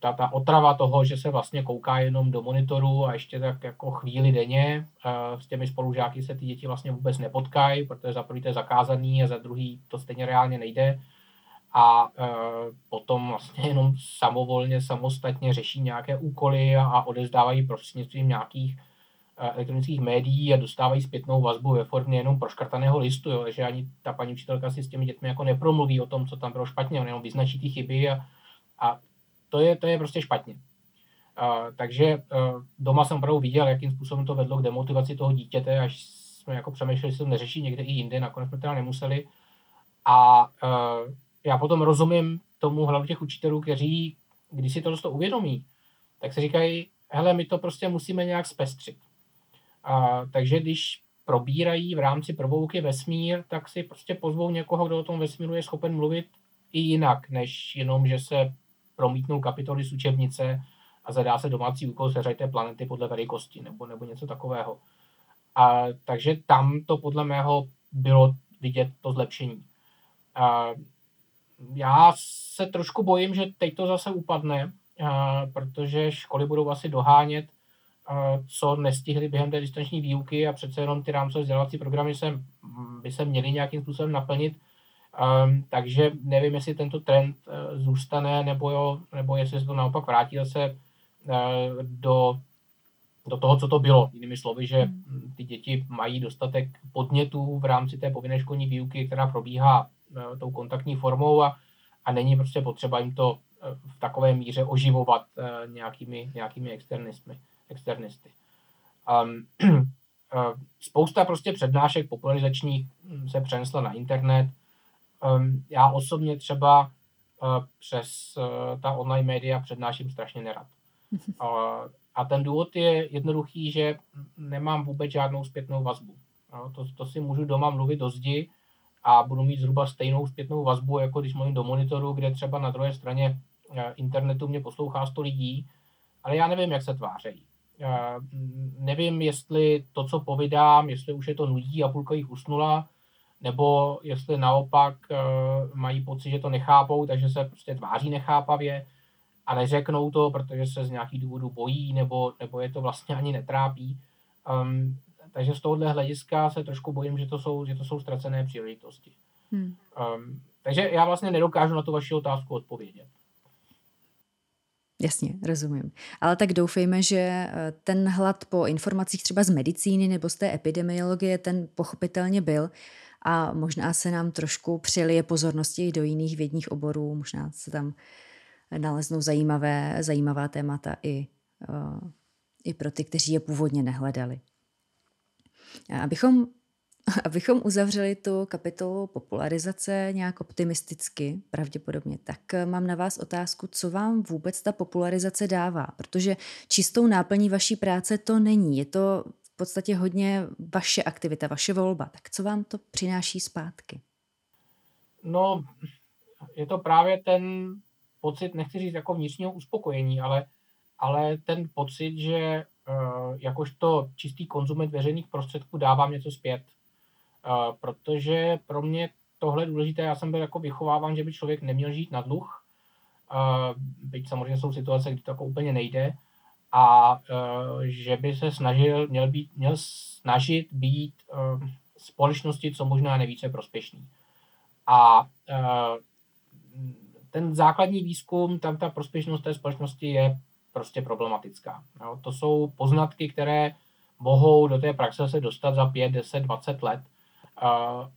ta, ta otrava toho, že se vlastně kouká jenom do monitoru a ještě tak jako chvíli denně s těmi spolužáky se ty děti vlastně vůbec nepotkají, protože za prvý to je zakázaný a za druhý to stejně reálně nejde. A e, potom vlastně jenom samovolně, samostatně řeší nějaké úkoly a, odezdávají prostřednictvím nějakých e, elektronických médií a dostávají zpětnou vazbu ve formě jenom proškrtaného listu, jo, že ani ta paní učitelka si s těmi dětmi jako nepromluví o tom, co tam bylo špatně, on jenom vyznačí ty chyby a, a to je, to je prostě špatně. Uh, takže uh, doma jsem opravdu viděl, jakým způsobem to vedlo k demotivaci toho dítěte, až jsme jako přemýšleli, že to neřeší někde i jinde, nakonec jsme teda nemuseli. A uh, já potom rozumím tomu hlavu těch učitelů, kteří, když si to dost uvědomí, tak se říkají, hele, my to prostě musíme nějak zpestřit. A, takže když probírají v rámci provouky vesmír, tak si prostě pozvou někoho, kdo o tom vesmíru je schopen mluvit i jinak, než jenom, že se promítnou kapitoly z učebnice a zadá se domácí úkol seřajte planety podle velikosti nebo, nebo něco takového. A, takže tam to podle mého bylo vidět to zlepšení. A, já se trošku bojím, že teď to zase upadne, a, protože školy budou asi dohánět, a, co nestihli během té distanční výuky a přece jenom ty rámcové vzdělávací programy se, by se měly nějakým způsobem naplnit Um, takže nevím, jestli tento trend uh, zůstane, nebo, jo, nebo jestli se to naopak vrátí zase uh, do do toho, co to bylo. Jinými slovy, že hmm. ty děti mají dostatek podnětů v rámci té povinné školní výuky, která probíhá tou kontaktní formou a, a není prostě potřeba jim to v takové míře oživovat nějakými, nějakými externismy, externisty. Um, spousta prostě přednášek popularizačních hm, se přenesla na internet. Um, já osobně třeba uh, přes uh, ta online média přednáším strašně nerad. Uh, a ten důvod je jednoduchý, že nemám vůbec žádnou zpětnou vazbu. No, to, to si můžu doma mluvit do zdi a budu mít zhruba stejnou zpětnou vazbu, jako když mluvím do monitoru, kde třeba na druhé straně internetu mě poslouchá 100 lidí, ale já nevím, jak se tvářejí. Nevím, jestli to, co povídám, jestli už je to nudí a půlka jich usnula, nebo jestli naopak eh, mají pocit, že to nechápou, takže se prostě tváří nechápavě a neřeknou to, protože se z nějakých důvodů bojí, nebo, nebo je to vlastně ani netrápí. Um, takže z tohohle hlediska se trošku bojím, že to jsou, že to jsou ztracené příležitosti. Hmm. Um, takže já vlastně nedokážu na tu vaši otázku odpovědět. Jasně, rozumím. Ale tak doufejme, že eh, ten hlad po informacích třeba z medicíny nebo z té epidemiologie, ten pochopitelně byl a možná se nám trošku přilije pozornosti i do jiných vědních oborů, možná se tam naleznou zajímavé, zajímavá témata i, uh, i pro ty, kteří je původně nehledali. Abychom Abychom uzavřeli tu kapitolu popularizace nějak optimisticky, pravděpodobně, tak eh, mám na vás otázku, co vám vůbec ta popularizace dává, protože čistou náplní vaší práce to není, je to podstatě hodně vaše aktivita, vaše volba, tak co vám to přináší zpátky? No, je to právě ten pocit, nechci říct jako vnitřního uspokojení, ale, ale ten pocit, že uh, jakožto čistý konzument veřejných prostředků dávám něco zpět protože pro mě tohle je důležité. Já jsem byl jako vychováván, že by člověk neměl žít na dluh, byť samozřejmě jsou situace, kdy to jako úplně nejde, a že by se snažil, měl, být, měl snažit být společnosti co možná nejvíce prospěšný. A ten základní výzkum, tam ta prospěšnost té společnosti je prostě problematická. To jsou poznatky, které mohou do té praxe se dostat za 5, 10, 20 let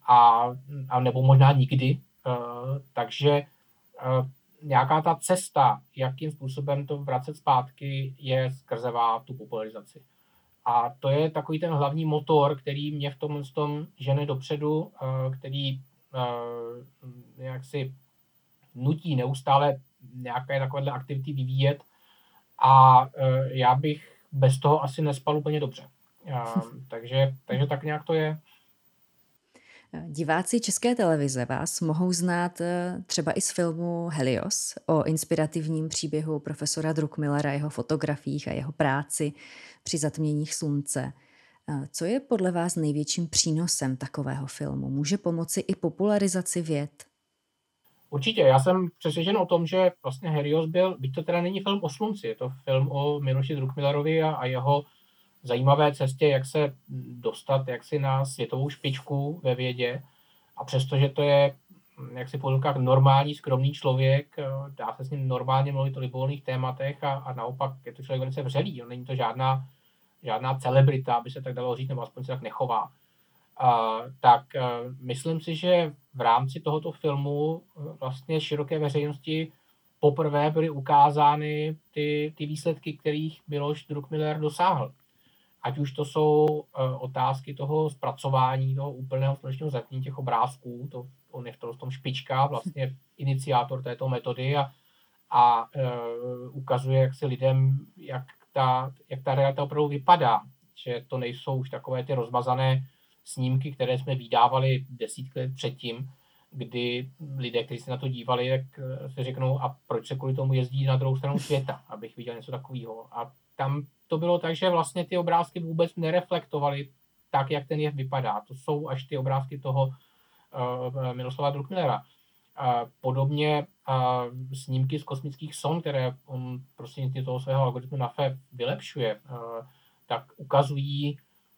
a, a nebo možná nikdy. Takže nějaká ta cesta, jakým způsobem to vracet zpátky, je skrzevá tu popularizaci. A to je takový ten hlavní motor, který mě v tom, tom žene dopředu, který jak si nutí neustále nějaké takovéhle aktivity vyvíjet a já bych bez toho asi nespal úplně dobře. takže, takže tak nějak to je. Diváci České televize vás mohou znát eh, třeba i z filmu Helios o inspirativním příběhu profesora Druckmillera, jeho fotografiích a jeho práci při zatměních slunce. Eh, co je podle vás největším přínosem takového filmu? Může pomoci i popularizaci věd? Určitě, já jsem přesvědčen o tom, že vlastně Helios byl, byť to teda není film o slunci, je to film o Miloši Druckmillerovi a, a jeho zajímavé cestě, jak se dostat jaksi na světovou špičku ve vědě. A přestože to je, jak si podlukách, normální, skromný člověk, eh, dá se s ním normálně mluvit o libovolných tématech a, a naopak je to člověk velice vřelý. On není to žádná, žádná celebrita, aby se tak dalo říct, nebo aspoň se tak nechová. A, tak a, eh, myslím si, že v rámci tohoto filmu eh, vlastně široké veřejnosti poprvé byly ukázány ty, ty výsledky, kterých Miloš Druckmiller dosáhl ať už to jsou uh, otázky toho zpracování, toho úplného slunečního zatmění těch obrázků, to, on je v tom špička, vlastně iniciátor této metody a, a uh, ukazuje jak si lidem, jak ta, jak ta realita opravdu vypadá, že to nejsou už takové ty rozmazané snímky, které jsme vydávali desítky let předtím, kdy lidé, kteří se na to dívali, tak eh, si řeknou, a proč se kvůli tomu jezdí na druhou stranu světa, abych viděl něco takového. A tam to bylo tak, že vlastně ty obrázky vůbec nereflektovaly tak, jak ten jev vypadá. To jsou až ty obrázky toho uh, Miroslava Druckmillera. Uh, podobně uh, snímky z kosmických son, které on prostřednictvím toho svého algoritmu NAFE vylepšuje, uh, tak ukazují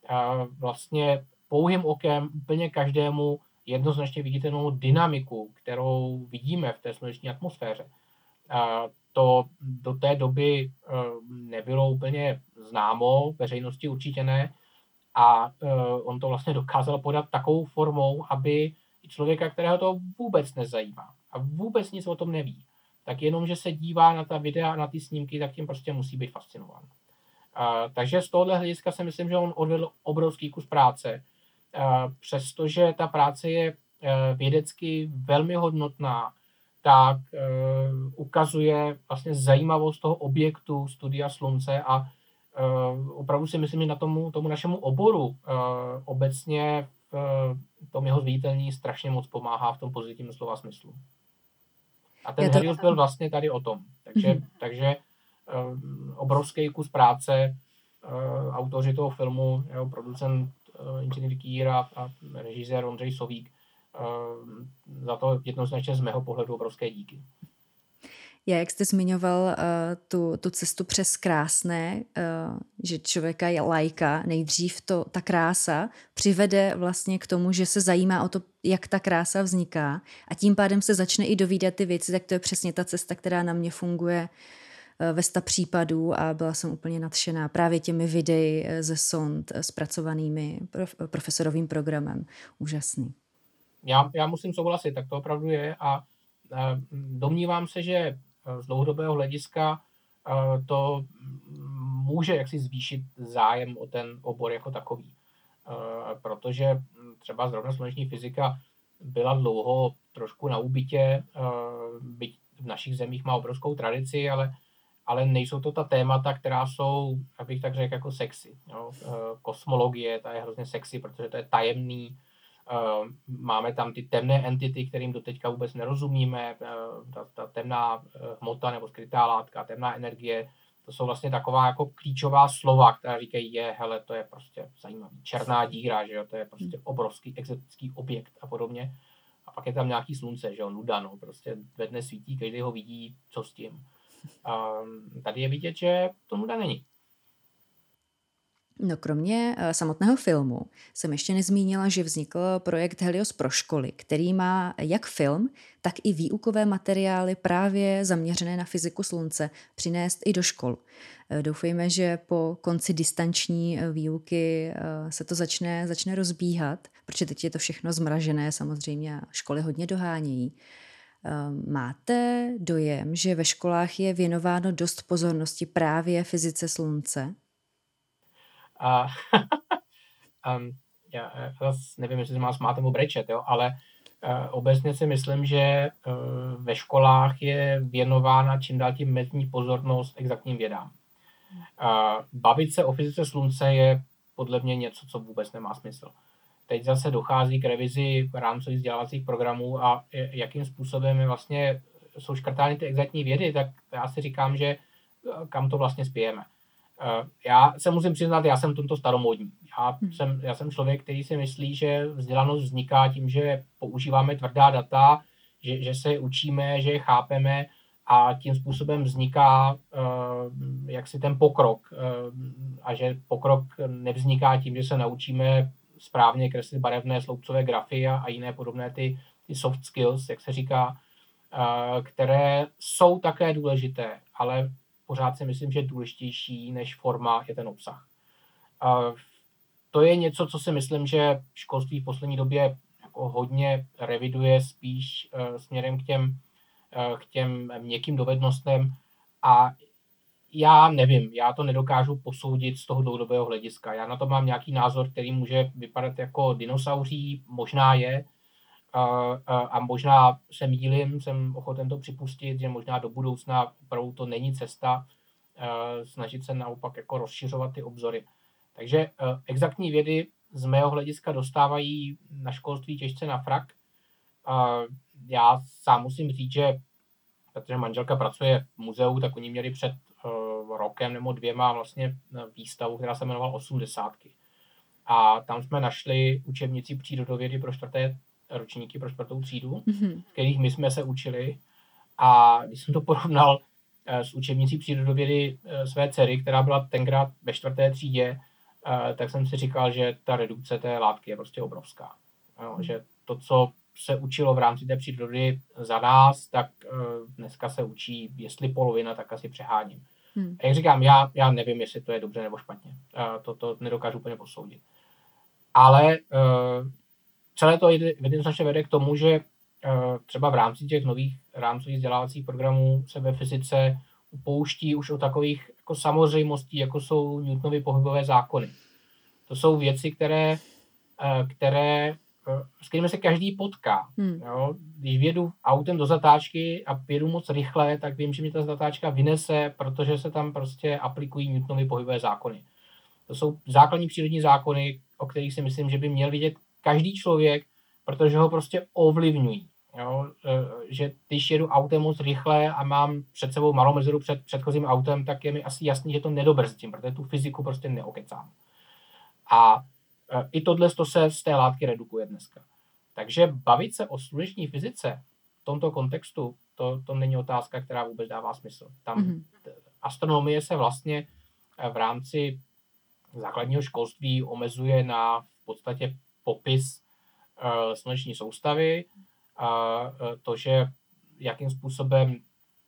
uh, vlastně pouhým okem úplně každému jednoznačně viditelnou dynamiku, kterou vidíme v té sluneční atmosféře. Uh, to do té doby nebylo úplně známo, veřejnosti určitě ne. A on to vlastně dokázal podat takovou formou, aby člověka, kterého to vůbec nezajímá a vůbec nic o tom neví, tak jenom, že se dívá na ta videa, na ty snímky, tak tím prostě musí být fascinován. Uh, takže z tohohle hlediska si myslím, že on odvedl obrovský kus práce. Přestože ta práce je vědecky velmi hodnotná, tak uh, ukazuje vlastně zajímavost toho objektu studia slunce a uh, opravdu si myslím, že na tomu, tomu našemu oboru uh, obecně v tom jeho zviditelní strašně moc pomáhá v tom pozitivním slova smyslu. A ten to... Helios byl vlastně tady o tom. Takže, mm-hmm. takže um, obrovský kus práce uh, autoři toho filmu, jeho producent uh, inženýr Kýr a, a režisér Ondřej Sovík, uh, za to jednoznačně z mého pohledu obrovské díky. Já, jak jste zmiňoval uh, tu, tu cestu přes krásné, uh, že člověka je lajka, nejdřív to, ta krása přivede vlastně k tomu, že se zajímá o to, jak ta krása vzniká a tím pádem se začne i dovídat ty věci, tak to je přesně ta cesta, která na mě funguje uh, ve sta případů a byla jsem úplně nadšená právě těmi videi ze sond zpracovanými prof, profesorovým programem. Úžasný. Já, já musím souhlasit, tak to opravdu je a domnívám se, že z dlouhodobého hlediska eh, to může jaksi zvýšit zájem o ten obor jako takový. Eh, protože třeba zrovna sluneční fyzika byla dlouho trošku na úbytě, eh, byť v našich zemích má obrovskou tradici, ale, ale nejsou to ta témata, která jsou, abych tak řekl, jako sexy. Jo? Kosmologie, ta je hrozně sexy, protože to je tajemný, Eh, máme tam ty temné entity, kterým doteďka vůbec nerozumíme, eh, ta, ta temná eh, hmota nebo skrytá látka, temná energie, to jsou vlastně taková jako klíčová slova, která říkají, je, hele, to je prostě zajímavý, černá díra, že jo, to je prostě obrovský exotický objekt a podobně. A pak je tam nějaký slunce, že jo, nuda, no, prostě ve dne svítí, každý ho vidí, co s tím. Um, tady je vidět, že to nuda není. No kromě uh, samotného filmu jsem ještě nezmínila, že vznikl projekt Helios pro školy, který má jak film, tak i výukové materiály právě zaměřené na fyziku slunce přinést i do škol. Uh, doufejme, že po konci distanční uh, výuky se to začne, začne rozbíhat, protože teď je to všechno zmražené samozřejmě a školy hodně dohánějí. Máte dojem, že ve školách je věnováno dost pozornosti právě fyzice slunce? A um, já, já zase nevím, jestli má smát nebo brečet, jo, ale uh, obecně si myslím, že uh, ve školách je věnována čím dál tím metní pozornost exaktním vědám. Uh, bavit se o fyzice slunce je podle mě něco, co vůbec nemá smysl. Teď zase dochází k revizi rámcových vzdělávacích programů a jakým způsobem je vlastně jsou škrtány ty exaktní vědy, tak já si říkám, že kam to vlastně spějeme. Eh, já se musím přiznat, já jsem tomto staromodní. Já hmm. jsem, já jsem člověk, který si myslí, že vzdělanost vzniká tím, že používáme tvrdá data, že, že se je učíme, že je chápeme a tím způsobem vzniká uh, jaksi ten pokrok. Uh, a že pokrok nevzniká tím, že se naučíme správně kreslit barevné sloupcové grafy a, a jiné podobné ty, ty soft skills, jak se říká, uh, které jsou také důležité, ale pořád si myslím, že důležitější než forma je ten obsah. To je něco, co si myslím, že školství v poslední době jako hodně reviduje spíš e, směrem k těm, e, k těm měkkým dovednostem a já nevím, já to nedokážu posoudit z toho dlouhodobého hlediska. Já na to mám nějaký názor, který může vypadat jako dinosauří, možná je, a, a, možná se mýlim, jsem ochoten to připustit, že možná do budoucna opravdu to není cesta snažit se naopak jako rozšiřovat ty obzory. Takže uh, exaktní vědy z mého hlediska dostávají na školství těžce na frak. Já sám musím říct, že protože manželka pracuje v muzeu, tak oni měli před uh, rokem nebo dvěma vlastně výstavu, která se jmenovala osmdesátky. A tam jsme našli učebnici přírodovědy pro čtvrté ročníky pro čtvrtou třídu, mm-hmm. v kterých my jsme se učili. A když jsem to porovnal eh, s učebnicí přírodovědy eh, své dcery, která byla tenkrát ve čtvrté třídě, eh, tak jsem si říkal, že ta redukce té látky je prostě obrovská. Jo, že to, co se učilo v rámci té přírody za nás, tak dneska se učí, jestli polovina, tak asi přeháním. Hmm. A jak říkám, já, já nevím, jestli to je dobře nebo špatně. To, to nedokážu úplně posoudit. Ale celé to jednoznačně vede k tomu, že uh, třeba v rámci těch nových rámcových vzdělávacích programů se ve fyzice upouští už o takových jako samozřejmostí, jako jsou Newtonovy pohybové zákony. To jsou věci, které, které s kterými se každý potká. Hmm. Jo? Když vědu autem do zatáčky a jedu moc rychle, tak vím, že mi ta zatáčka vynese, protože se tam prostě aplikují Newtonovy pohybové zákony. To jsou základní přírodní zákony, o kterých si myslím, že by měl vidět každý člověk, protože ho prostě ovlivňují. Jo? E, že když jedu autem moc rychle a mám před sebou malou mezeru před předchozím autem, tak je mi asi jasný, že to nedobrzdím, protože tu fyziku prostě neokecám. A i tohle to se z té látky redukuje dneska. Takže bavit se o sluneční fyzice v tomto kontextu, to, to není otázka, která vůbec dává smysl. Tam mm-hmm. astronomie se vlastně eh, v rámci základního školství omezuje na v podstatě popis uh, sluneční soustavy a uh, to, že jakým způsobem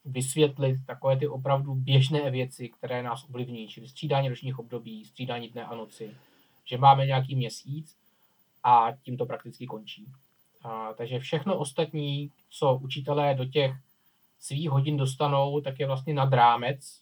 vysvětlit takové ty opravdu běžné věci, které nás ovlivní, čili střídání ročních období, střídání dne a noci, že máme nějaký měsíc a tím to prakticky končí. A, takže všechno ostatní, co učitelé do těch svých hodin dostanou, tak je vlastně nad rámec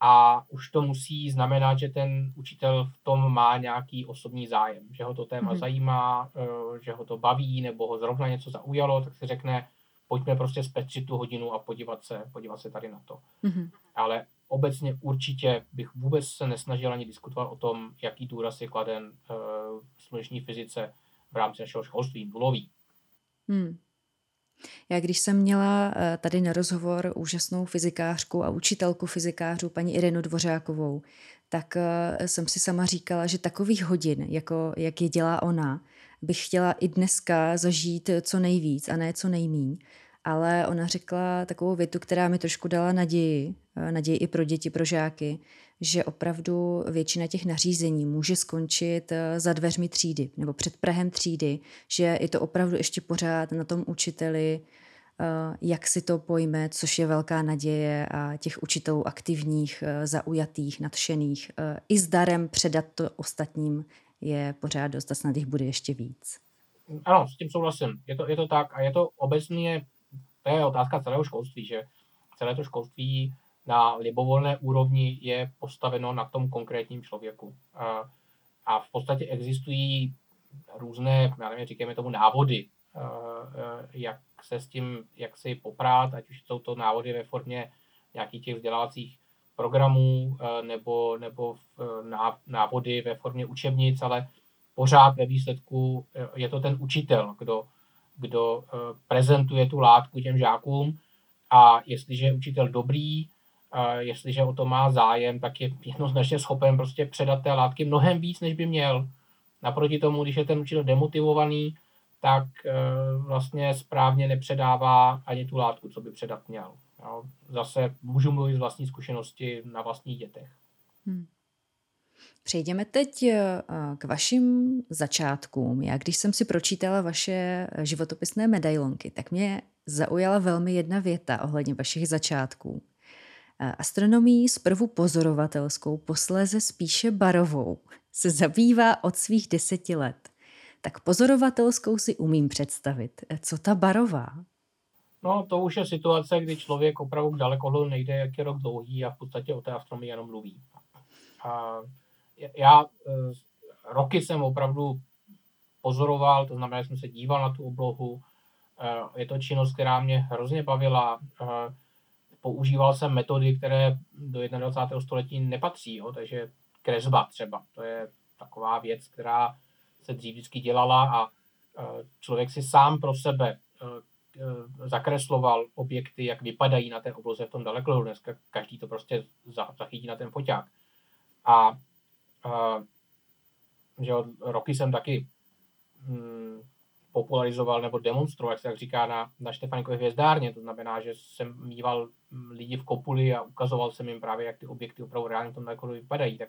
a už to musí znamenat, že ten učitel v tom má nějaký osobní zájem, že ho to téma mm-hmm. zajímá, e, že ho to baví nebo ho zrovna něco zaujalo, tak si řekne, pojďme prostě zpestřit tu hodinu a podívat se, podívat se tady na to. Mm-hmm. Ale obecně určitě bych vůbec se nesnažil ani diskutovat o tom, jaký důraz je kladen uh, v sluneční fyzice v rámci našeho školství, nulový. Hmm. Já když jsem měla eh, tady na rozhovor úžasnou fyzikářku a učitelku fyzikářů, paní Irenu Dvořákovou, tak eh, jsem si sama říkala, že takových hodin, jako jak je dělá ona, bych chtěla i dneska zažít co nejvíc a ne co nejmíň ale ona řekla takovou větu, která mi trošku dala naději, eh, naději i pro děti, pro žáky, že opravdu většina těch nařízení může skončit eh, za dveřmi třídy nebo před Prahem třídy, že je to opravdu ještě pořád na tom učiteli, eh, jak si to pojme, což je velká naděje a těch učitelů aktivních, zaujatých, nadšených, i s darem předat to ostatním je pořád dost a snad jich bude ještě víc. Ano, s tím souhlasím. Je to, je to tak a je to obecně to je otázka celého školství, že celé to školství na libovolné úrovni je postaveno na tom konkrétním člověku. A, a v podstatě existují různé, já nevím, říkáme tomu návody, jak se s tím, jak si poprát, ať už jsou to návody ve formě nějakých těch vzdělávacích programů nebo, nebo návody ve formě učebnic, ale pořád ve výsledku je to ten učitel, kdo kdo eh, prezentuje tu látku těm žákům a jestliže je učitel dobrý, jestliže o to má zájem, tak je jednoznačně schopen prostě předat té látky mnohem víc, než by měl. Naproti tomu, když je ten učitel demotivovaný, tak eh, vlastně správně nepředává ani tu látku, co by předat měl. Zase můžu mluvit z vlastní zkušenosti na vlastních dětech. Hmm. Přejdeme teď eh, k vašim začátkům. Já když jsem si pročítala vaše životopisné medailonky, tak mě zaujala velmi jedna věta ohledně vašich začátků. Eh, astronomii zprvu pozorovatelskou, posléze spíše barovou, se zabývá od svých deseti let. Tak pozorovatelskou si umím představit. Eh, co ta barová? No, to už je situace, kdy člověk opravdu daleko nejde, jak je rok dlouhý a v podstatě o té astronomii jenom mluví. A já eh, roky jsem opravdu pozoroval, to znamená, že jsem se díval na tu oblohu. Eh, je to činnost, která mě hrozně bavila. Eh, používal jsem metody, které do 21. století nepatří, jo, takže kresba třeba. To je taková věc, která se dřív vždycky dělala a člověk si sám pro sebe zakresloval objekty, jak vypadají na té obloze v tom dalekohledu. Dneska každý to prostě zachytí na ten foťák. A a, že roky jsem taky hm, popularizoval nebo demonstroval, jak se tak říká, na, na Štefanikově hvězdárně. To znamená, že jsem mýval lidi v kopuli a ukazoval jsem jim právě, jak ty objekty opravdu reálně v tom jako vypadají. Tak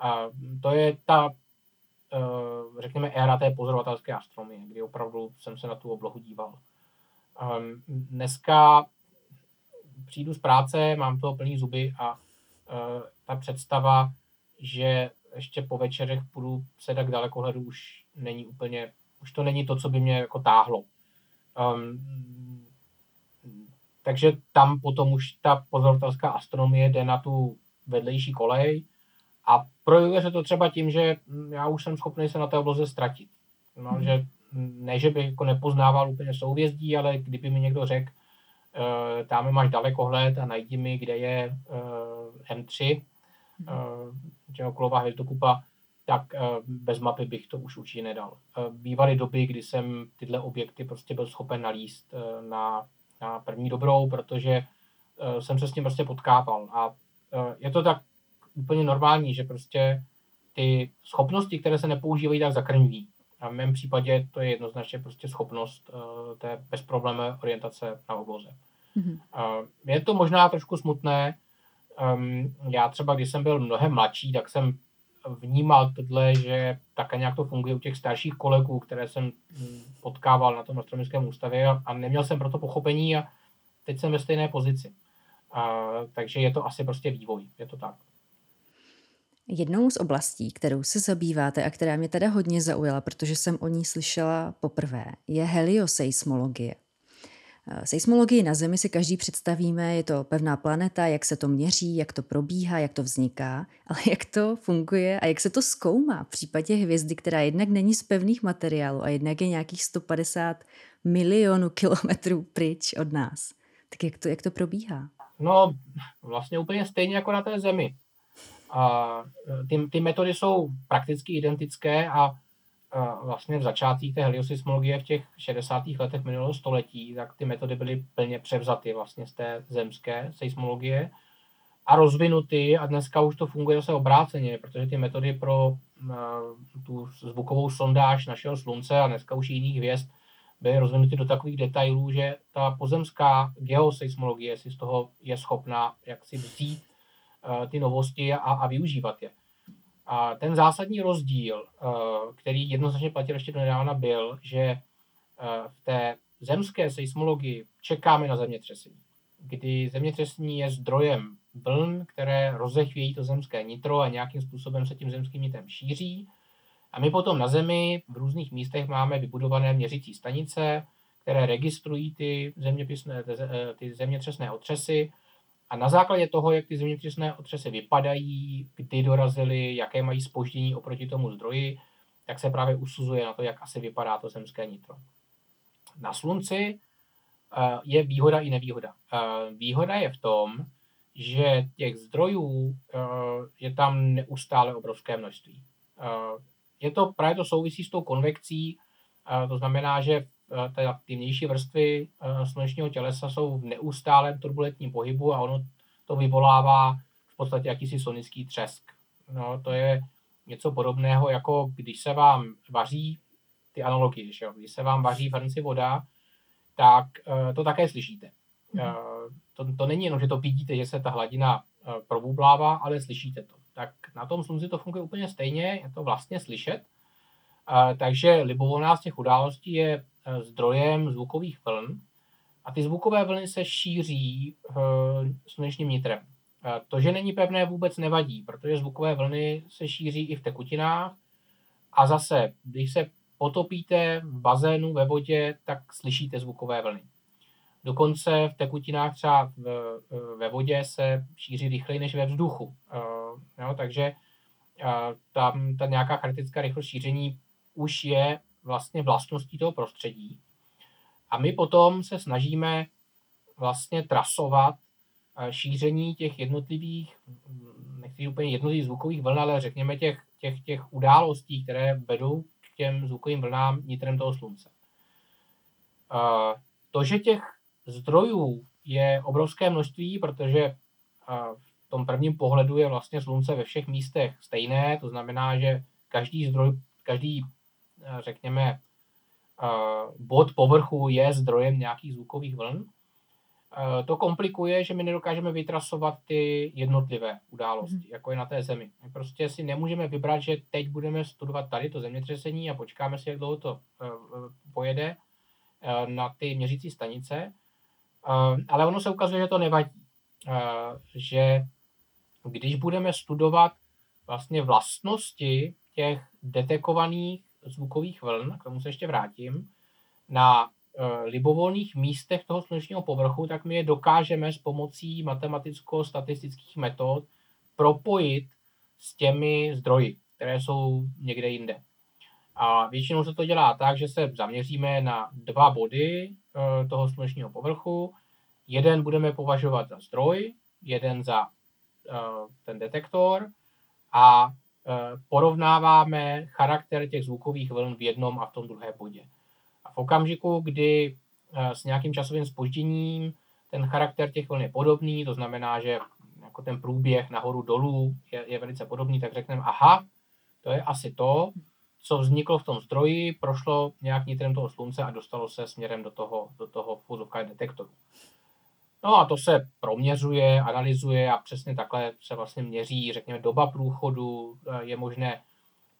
a to je ta, uh, řekněme, éra té pozorovatelské astronomie, kdy opravdu jsem se na tu oblohu díval. Dneska přijdu z práce, mám toho plný zuby a ta představa, že ještě po večerech půjdu se tak dalekohledu, už není úplně, už to není to, co by mě jako táhlo. Um, takže tam potom už ta pozorovatelská astronomie jde na tu vedlejší kolej a projevuje se to třeba tím, že já už jsem schopný se na té obloze ztratit. No, hmm. že ne, že bych jako nepoznával úplně souvězdí, ale kdyby mi někdo řekl, uh, tam máš dalekohled a najdi mi, kde je uh, M3, uh, kolová hvězdokupa, tak uh, bez mapy bych to už určitě nedal. Uh, bývaly doby, kdy jsem tyhle objekty prostě byl schopen nalíst uh, na, na první dobrou, protože uh, jsem se s tím prostě potkával. A uh, je to tak úplně normální, že prostě ty schopnosti, které se nepoužívají, tak zakrňují. A v mém případě to je jednoznačně prostě schopnost uh, té bezproblémové orientace na obloze. Mm-hmm. Uh, je to možná trošku smutné. Um, já třeba, když jsem byl mnohem mladší, tak jsem vnímal tohle, že také nějak to funguje u těch starších kolegů, které jsem hm, potkával na tom astronomickém ústavě a, a neměl jsem proto pochopení a teď jsem ve stejné pozici. Uh, takže je to asi prostě vývoj, je to tak. Jednou z oblastí, kterou se zabýváte a která mě teda hodně zaujala, protože jsem o ní slyšela poprvé, je helioseismologie. Eh, seismologii na Zemi si každý představíme, je to pevná planeta, jak se to měří, jak to probíhá, jak to vzniká, ale jak to funguje a jak se to zkoumá v případě hvězdy, která jednak není z pevných materiálů a jednak je nějakých 150 milionů kilometrů pryč od nás. Tak jak to, jak to probíhá? No, vlastně úplně stejně jako na té Zemi. A e, ty, ty metody jsou prakticky identické a vlastně v začátcích té heliosysmologie v těch 60. letech minulého století, tak ty metody byly plně převzaty vlastně z té zemské seismologie a rozvinuty a dneska už to funguje zase obráceně, protože ty metody pro uh, tu zvukovou sondáž našeho slunce a dneska už jiných hvězd byly rozvinuty do takových detailů, že ta pozemská geoseismologie si z toho je schopna jak si vzít Eh, ty novosti a, a využívat je. A ten zásadní rozdíl, eh, který jednoznačně platil ještě do nedávna, byl, že eh, v té zemské seismologii čekáme na zemětřesení, kdy zemětřesení je zdrojem vln, které rozechvějí to zemské nitro a nějakým způsobem se tím zemským nitrem šíří. A my potom na Zemi v různých místech máme vybudované měřící stanice, které registrují ty, zeměpisné, ty zemětřesné otřesy a na základě toho, jak ty zemětřesné otřesy vypadají, kdy dorazily, jaké mají spoždění oproti tomu zdroji, tak se právě usuzuje na to, jak asi vypadá to zemské nitro. Na Slunci eh, je výhoda i nevýhoda. Eh, výhoda je v tom, že těch zdrojů eh, je tam neustále obrovské množství. Je to právě to souvisí s tou konvekcí, to znamená, že Eh, ty vnější vrstvy eh, slunečního tělesa jsou v neustálém turbulentním pohybu a ono to vyvolává v podstatě jakýsi sonický třesk. No, to je něco podobného, jako když se vám vaří, ty analogie, že jo? když se vám vaří v hrnci voda, tak uh, to také slyšíte. Uh, to, to není jenom, že to vidíte, že se ta hladina probublává, ale slyšíte to. Tak na tom slunci to funguje úplně stejně, je to vlastně slyšet. Takže libovolná z těch událostí je Eh, zdrojem zvukových vln a ty zvukové vlny se šíří uh, slunečním nitrem. To, že není pevné, vůbec nevadí, protože zvukové vlny se šíří i v tekutinách a zase, když se potopíte v bazénu ve vodě, tak slyšíte zvukové vlny. Dokonce v tekutinách třeba v, ve vodě se šíří rychleji než ve vzduchu. Uh, jo, takže tam ta nějaká charakteristická rychlost šíření už je vlastně vlastností toho prostředí. A my potom se snažíme vlastně trasovat eh, šíření těch jednotlivých, nechci úplně jednotlivých zvukových vln, ale řekněme těch, těch, těch událostí, které vedou k těm zvukovým vlnám nitrem toho slunce. Eh, to, že těch zdrojů je obrovské množství, protože eh, v tom prvním pohledu je vlastně slunce ve všech místech stejné, to znamená, že každý zdroj, každý řekněme, eh, bod povrchu je zdrojem nějakých zvukových vln. Eh, to komplikuje, že my nedokážeme vytrasovat ty jednotlivé události, mm. jako je na té zemi. My prostě si nemůžeme vybrat, že teď budeme studovat tady to zemětřesení a počkáme si, jak dlouho to pojede na ty měřící stanice. Ale ono se ukazuje, že to nevadí. Že když budeme studovat vlastně vlastnosti těch detekovaných zvukových vln, k tomu se ještě vrátím, na e, libovolných místech toho slunečního povrchu, tak my je dokážeme s pomocí matematicko-statistických metod propojit s těmi zdroji, které jsou někde jinde. A většinou se to dělá tak, že se zaměříme na dva body e, toho slunečního povrchu. Jeden budeme považovat za zdroj, jeden za e, ten detektor a porovnáváme charakter těch zvukových vln v jednom a v tom druhém bodě. A v okamžiku, kdy s nějakým časovým spožděním ten charakter těch vln je podobný, to znamená, že jako ten průběh nahoru dolů je, je velice podobný, tak řekneme, aha, to je asi to, co vzniklo v tom zdroji, prošlo nějak nitrem toho slunce a dostalo se směrem do toho, do toho fuzovka detektoru. No a to se proměřuje, analyzuje a přesně takhle se vlastně měří, řekněme, doba průchodu. Je možné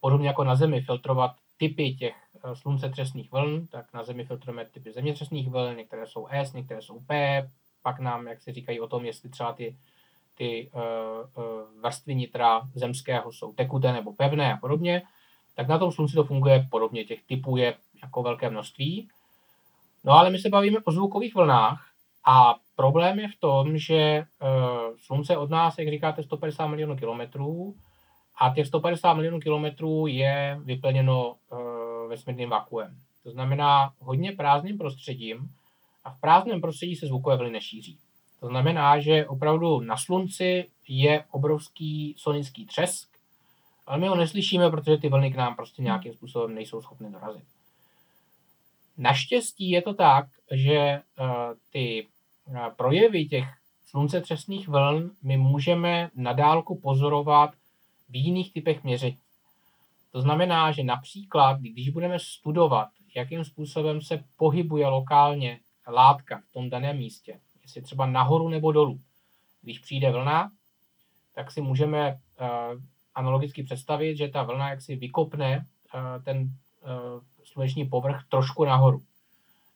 podobně jako na Zemi filtrovat typy těch eh, sluncetřesných vln, tak na Zemi filtrujeme typy zemětřesných vln, některé jsou S, některé jsou P, pak nám, jak se říkají o tom, jestli třeba ty, ty uh, vrstvy nitra zemského jsou tekuté nebo pevné a podobně, tak na tom slunci to funguje podobně. Těch typů je jako velké množství. No ale my se bavíme o zvukových vlnách a problém je v tom, že uh, slunce od nás, jak říkáte, 150 milionů kilometrů a těch 150 milionů kilometrů je vyplněno uh, vesmírným vakuem. To znamená hodně prázdným prostředím a v prázdném prostředí se zvukové vlny nešíří. To znamená, že opravdu na slunci je obrovský sonický třesk, ale my ho neslyšíme, protože ty vlny k nám prostě nějakým způsobem nejsou schopny dorazit. Naštěstí je to tak, že uh, ty projevy těch sluncetřesných vln my můžeme nadálku pozorovat v jiných typech měření. To znamená, že například, když budeme studovat, jakým způsobem se pohybuje lokálně látka v tom daném místě, jestli třeba nahoru nebo dolů, když přijde vlna, tak si můžeme uh, analogicky představit, že ta vlna jaksi vykopne uh, ten sluneční povrch trošku nahoru.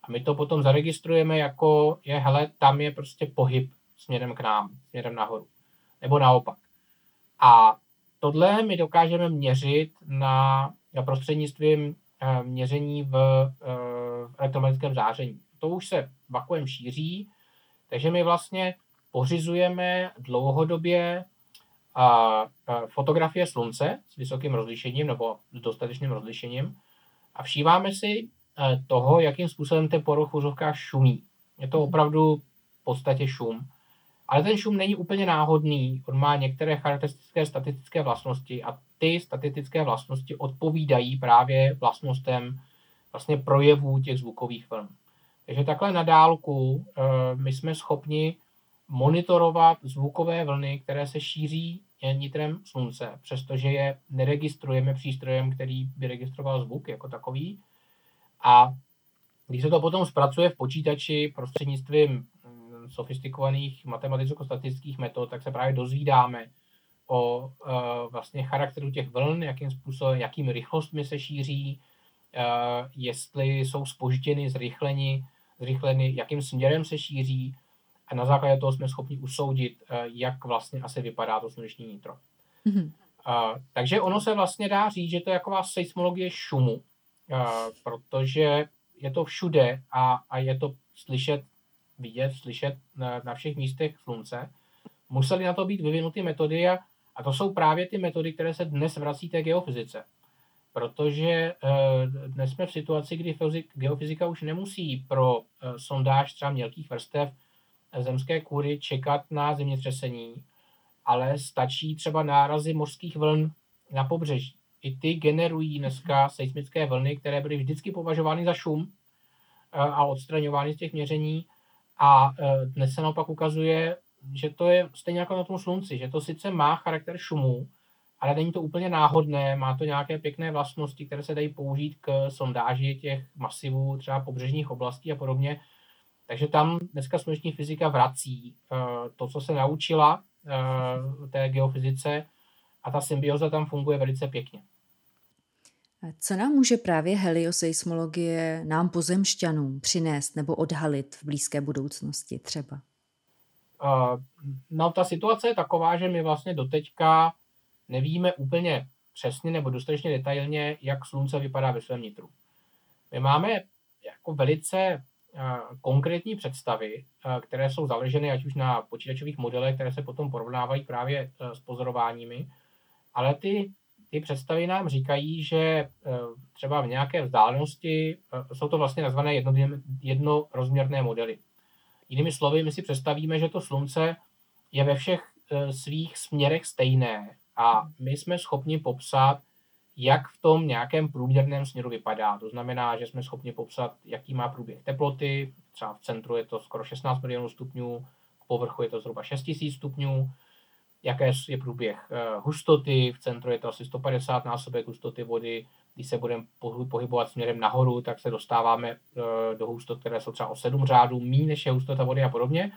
A my to potom zaregistrujeme jako, je, hele, tam je prostě pohyb směrem k nám, směrem nahoru. Nebo naopak. A tohle my dokážeme měřit na, na prostřednictvím uh, měření v, uh, v elektromagnetickém záření. To už se vakuem šíří, takže my vlastně pořizujeme dlouhodobě a, a fotografie slunce s vysokým rozlišením nebo s dostatečným rozlišením a všíváme si toho, jakým způsobem ten poruch v šumí. Je to opravdu v podstatě šum. Ale ten šum není úplně náhodný, on má některé charakteristické statistické vlastnosti a ty statistické vlastnosti odpovídají právě vlastnostem vlastně projevů těch zvukových vln. Takže takhle na dálku e, my jsme schopni monitorovat zvukové vlny, které se šíří nitrem slunce, přestože je neregistrujeme přístrojem, který by registroval zvuk jako takový. A když se to potom zpracuje v počítači prostřednictvím mm, sofistikovaných matematicko-statistických metod, tak se právě dozvídáme o uh, vlastně charakteru těch vln, jakým způsobem, jakým rychlostmi se šíří, uh, jestli jsou spožděny, zrychleni, zrychleny, jakým směrem se šíří a na základě toho jsme schopni usoudit, eh, jak vlastně asi vypadá to sluneční nitro. Mm-hmm. Takže ono se vlastně dá říct, že to je taková seismologie šumu, protože je to všude a, a je to slyšet, vidět, slyšet na, na všech místech slunce. Musely na to být vyvinuty metody a, a to jsou právě ty metody, které se dnes vrací té geofyzice. Protože uh, dnes jsme v situaci, kdy geofyzika už nemusí pro uh, sondáž třeba mělkých vrstev zemské kůry čekat na zemětřesení, ale stačí třeba nárazy mořských vln na pobřeží. I ty generují dneska seismické vlny, které byly vždycky považovány za šum eh, a odstraňovány z těch měření. A eh, dnes se naopak ukazuje, že to je stejně jako na tom slunci, že to sice má charakter šumu, ale není to úplně náhodné, má to nějaké pěkné vlastnosti, které se dají použít k sondáži těch masivů, třeba pobřežních oblastí a podobně. Takže tam dneska sluneční fyzika vrací uh, to, co se naučila té geofyzice a ta symbioza tam funguje velice pěkně. Co nám může právě helioseismologie nám pozemšťanům přinést nebo odhalit v blízké budoucnosti třeba? no ta situace je taková, že my vlastně doteďka nevíme úplně přesně nebo dostatečně detailně, jak slunce vypadá ve svém nitru. My máme jako velice konkrétní představy, které jsou založeny ať už na počítačových modelech, které se potom porovnávají právě s pozorováními, ale ty, ty představy nám říkají, že třeba v nějaké vzdálenosti jsou to vlastně nazvané jedno, jednorozměrné modely. Jinými slovy, my si představíme, že to slunce je ve všech svých směrech stejné a my jsme schopni popsat, jak v tom nějakém průměrném směru vypadá. To znamená, že jsme schopni popsat, jaký má průběh teploty, třeba v centru je to skoro 16 milionů stupňů, k povrchu je to zhruba 6000 stupňů, jaké je průběh eh, hustoty, v centru je to asi 150 násobek hustoty vody, když se budeme pohybovat směrem nahoru, tak se dostáváme eh, do hustot, které jsou třeba o 7 řádů, méně než je hustota vody a podobně.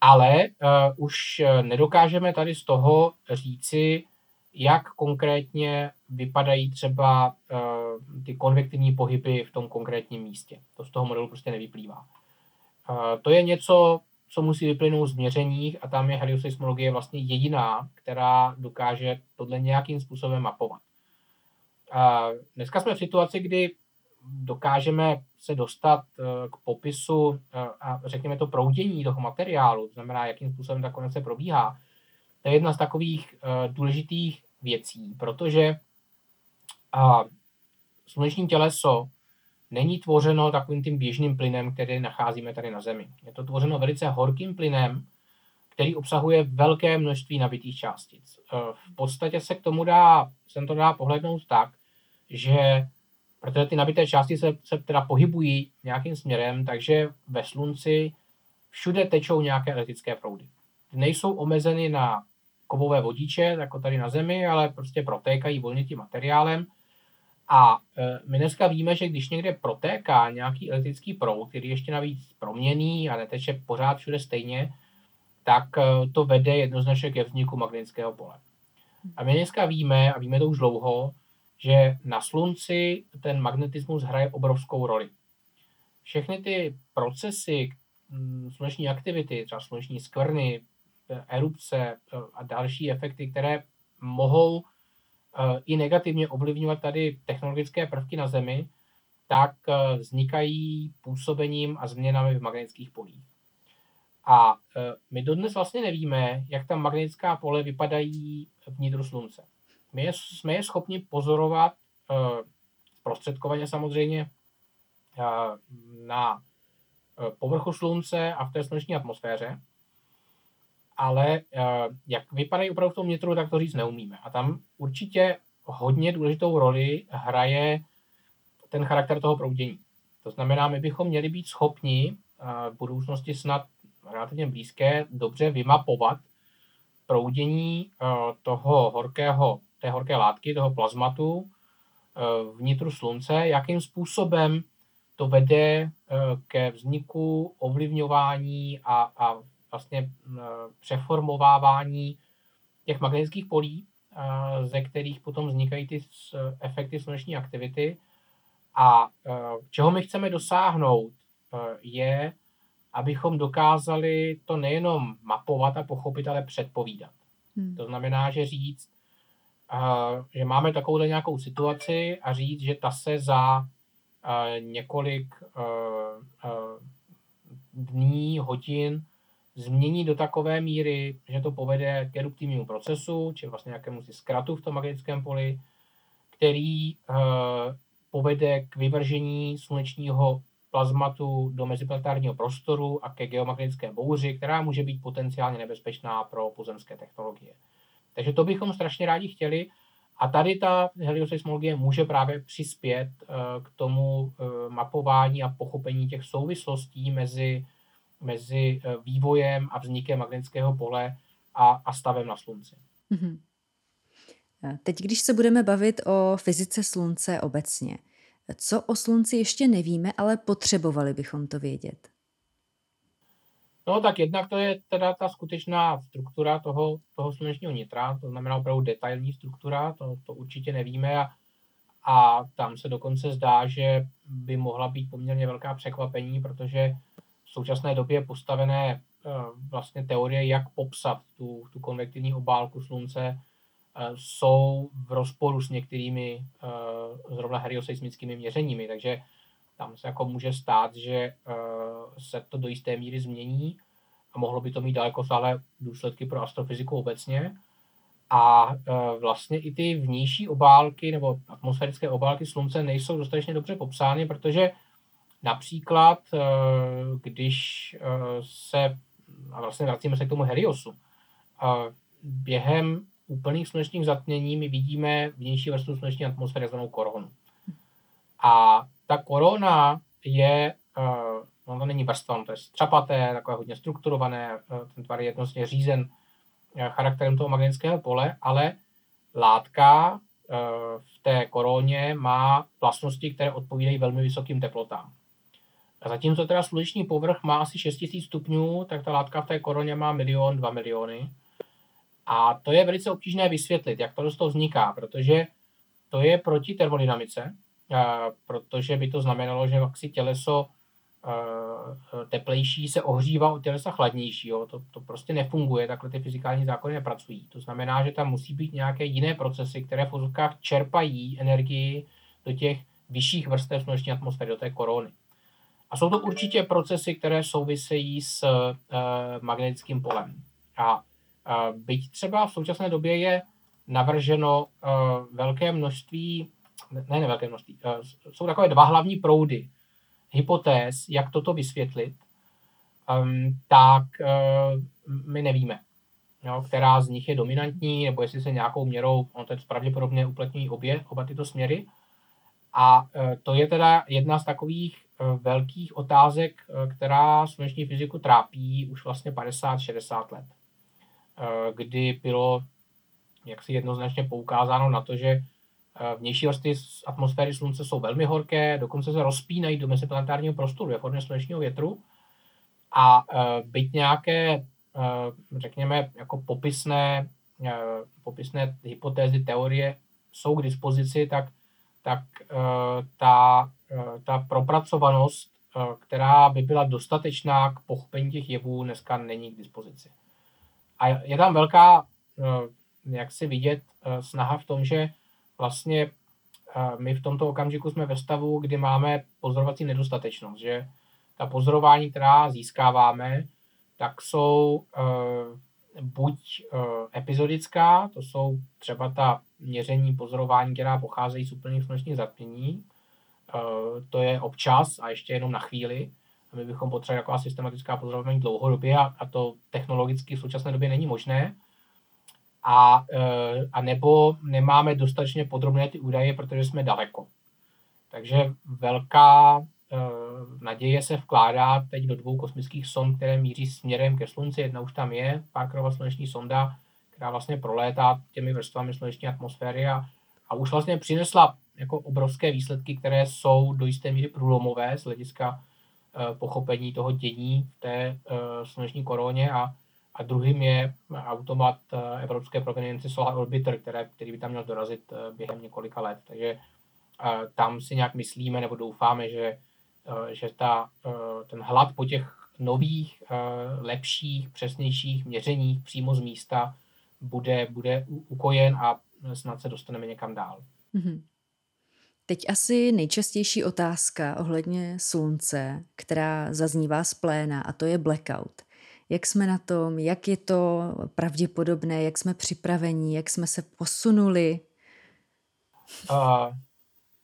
Ale uh, už nedokážeme tady z toho říci, jak konkrétně vypadají třeba uh, ty konvektivní pohyby v tom konkrétním místě. To z toho modelu prostě nevyplývá. Uh, to je něco, co musí vyplynout z měření a tam je helioseismologie vlastně jediná, která dokáže tohle nějakým způsobem mapovat. Uh, dneska jsme v situaci, kdy dokážeme se dostat k popisu a řekněme to proudění toho materiálu, to znamená, jakým způsobem ta konekce probíhá, to je jedna z takových důležitých věcí, protože a, sluneční těleso není tvořeno takovým tím běžným plynem, který nacházíme tady na Zemi. Je to tvořeno velice horkým plynem, který obsahuje velké množství nabitých částic. E, v podstatě se k tomu dá, se to dá pohlednout tak, že protože ty nabité části se, se teda pohybují nějakým směrem, takže ve slunci všude tečou nějaké elektrické proudy. Nejsou omezeny na kovové vodiče, jako tady na Zemi, ale prostě protékají volně tím materiálem. A e, my dneska víme, že když někde protéká nějaký elektrický proud, který ještě navíc proměný a neteče pořád všude stejně, tak e, to vede jednoznačně ke vzniku magnetického pole. A my dneska víme, a víme to už dlouho, že na Slunci ten magnetismus hraje obrovskou roli. Všechny ty procesy sluneční aktivity, třeba sluneční skvrny, erupce eh, a další efekty, které mohou i negativně ovlivňovat tady technologické prvky na Zemi, tak eh, vznikají působením a změnami v magnetických polích. A my dodnes vlastně nevíme, jak ta magnetická pole vypadají vnitru Slunce. My je, jsme je schopni pozorovat zprostředkovaně samozřejmě na povrchu Slunce a v té sluneční atmosféře, ale uh, jak vypadají opravdu v tom nitru, tak to říct neumíme. A tam určitě hodně důležitou roli hraje ten charakter toho proudění. To znamená, my bychom měli být schopni uh, v budoucnosti snad relativně blízké dobře vymapovat proudění uh, toho horkého, té horké látky, toho plazmatu vnitru slunce, jakým způsobem to vede ke vzniku ovlivňování a, a vlastně přeformovávání těch magnetických polí, ze kterých potom vznikají ty efekty sluneční aktivity. A čeho my chceme dosáhnout, je, abychom dokázali to nejenom mapovat a pochopit, ale předpovídat. Hmm. To znamená, že říct, že máme takovou nějakou situaci a říct, že ta se za několik dní, hodin změní do takové míry, že to povede k eruptivnímu procesu, či vlastně nějakému si zkratu v tom magnetickém poli, který uh, povede k vyvržení slunečního plazmatu do meziplanetárního prostoru a ke geomagnetické bouři, která může být potenciálně nebezpečná pro pozemské technologie. Takže to bychom strašně rádi chtěli. A tady ta helioseismologie může právě přispět uh, k tomu uh, mapování a pochopení těch souvislostí mezi mezi eh, vývojem a vznikem magnetického pole a, a stavem na Slunci. Mm-hmm. Teď, když se budeme bavit o fyzice Slunce obecně, co o Slunci ještě nevíme, ale potřebovali bychom to vědět? No tak jednak to je teda ta skutečná struktura toho, toho slunečního nitra, to znamená opravdu detailní struktura, to, to určitě nevíme a, a tam se dokonce zdá, že by mohla být poměrně velká překvapení, protože v současné době postavené vlastně teorie, jak popsat tu, tu konvektivní obálku slunce, jsou v rozporu s některými zrovna helioseismickými měřeními, takže tam se jako může stát, že se to do jisté míry změní a mohlo by to mít daleko sáhlé důsledky pro astrofyziku obecně. A vlastně i ty vnější obálky nebo atmosférické obálky slunce nejsou dostatečně dobře popsány, protože například, když se, a vlastně vracíme se k tomu Heliosu, během úplných slunečních zatmění my vidíme vnější vrstvu sluneční atmosféry, zvanou koronu. A ta korona je, no to není vrstva, to je střapaté, takové hodně strukturované, ten tvar je jednostně řízen charakterem toho magnetického pole, ale látka v té koroně má vlastnosti, které odpovídají velmi vysokým teplotám. A zatímco teda sluneční povrch má asi 6000 stupňů, tak ta látka v té koroně má milion, dva miliony. A to je velice obtížné vysvětlit, jak to z toho vzniká, protože to je proti termodynamice, protože by to znamenalo, že si těleso teplejší se ohřívá od tělesa chladnějšího. To, to prostě nefunguje, takhle ty fyzikální zákony nepracují. To znamená, že tam musí být nějaké jiné procesy, které v vozovkách čerpají energii do těch vyšších vrstev sluneční atmosféry, do té korony. A jsou to určitě procesy, které souvisejí s uh, magnetickým polem. A Byť třeba v současné době je navrženo uh, velké množství, ne, ne velké množství, uh, jsou takové dva hlavní proudy hypotéz, jak toto vysvětlit, um, tak uh, my nevíme, jo, která z nich je dominantní, nebo jestli se nějakou měrou, on je pravděpodobně uplatňují obě, oba tyto směry. A to je teda jedna z takových velkých otázek, uh, která sluneční fyziku trápí už vlastně 50-60 let. Eh, kdy bylo jaksi jednoznačně poukázáno na to, že eh, vnější vrstvy atmosféry Slunce jsou velmi horké, dokonce se rozpínají do meziplanetárního prostoru ve formě slunečního větru. A eh, byť nějaké, řekněme, jako popisné, popisné hypotézy, teorie jsou k dispozici, tak, tak ta, ta propracovanost, která by byla dostatečná k pochopení těch jevů, dneska není k dispozici. A je tam velká, eh, jak si vidět, eh, snaha v tom, že vlastně eh, my v tomto okamžiku jsme ve stavu, kdy máme pozorovací nedostatečnost, že ta pozorování, která získáváme, tak jsou buď epizodická, to jsou třeba ta měření pozorování, která pocházejí z úplných slunečních zatmění, to je občas a ještě jenom na chvíli, a my bychom potřebovali jako systematická pozorování dlouhodobě a, a to technologicky v současné době není možné. A, e, a nebo nemáme dostatečně podrobné ty údaje, protože jsme daleko. Takže velká e, naděje se vkládá teď do dvou kosmických sond, které míří směrem ke Slunci. Jedna už tam je, Parkerova sluneční sonda, která vlastně prolétá těmi vrstvami sluneční atmosféry a, a už vlastně přinesla jako obrovské výsledky, které jsou do jisté míry průlomové z hlediska Eh, pochopení toho dění v té eh, sluneční koroně a, a druhým je automat eh, evropské provenience Solar Orbiter, které, který by tam měl dorazit během několika let. Takže tam si nějak myslíme nebo doufáme, že, že ta, ten hlad po těch nových, lepších, přesnějších měřeních přímo z místa bude, bude ukojen a snad se dostaneme někam dál. Mm-hmm. Teď asi nejčastější otázka ohledně slunce, která zaznívá z pléna, a to je blackout. Jak jsme na tom, jak je to pravděpodobné, jak jsme připraveni, jak jsme se posunuli? Uh,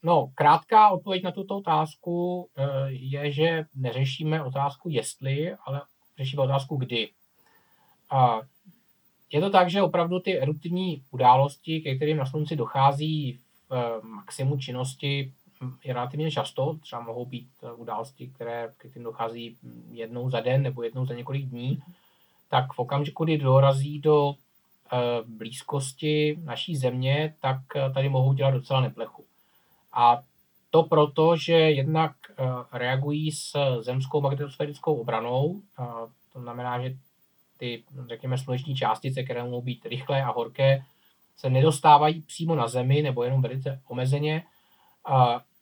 no, krátká odpověď na tuto otázku uh, je, že neřešíme otázku jestli, ale řešíme otázku kdy. Uh, je to tak, že opravdu ty eruptivní události, ke kterým na slunci dochází maximu činnosti je relativně často, třeba mohou být eh, události, které k tím dochází jednou za den nebo jednou za několik dní, tak v okamžiku, kdy dorazí do eh, blízkosti naší země, tak tady mohou dělat docela neplechu. A to proto, že jednak reagují s zemskou magnetosférickou obranou, to znamená, že ty, řekněme, sluneční částice, které mohou být rychlé a horké, se nedostávají přímo na Zemi, nebo jenom velice omezeně,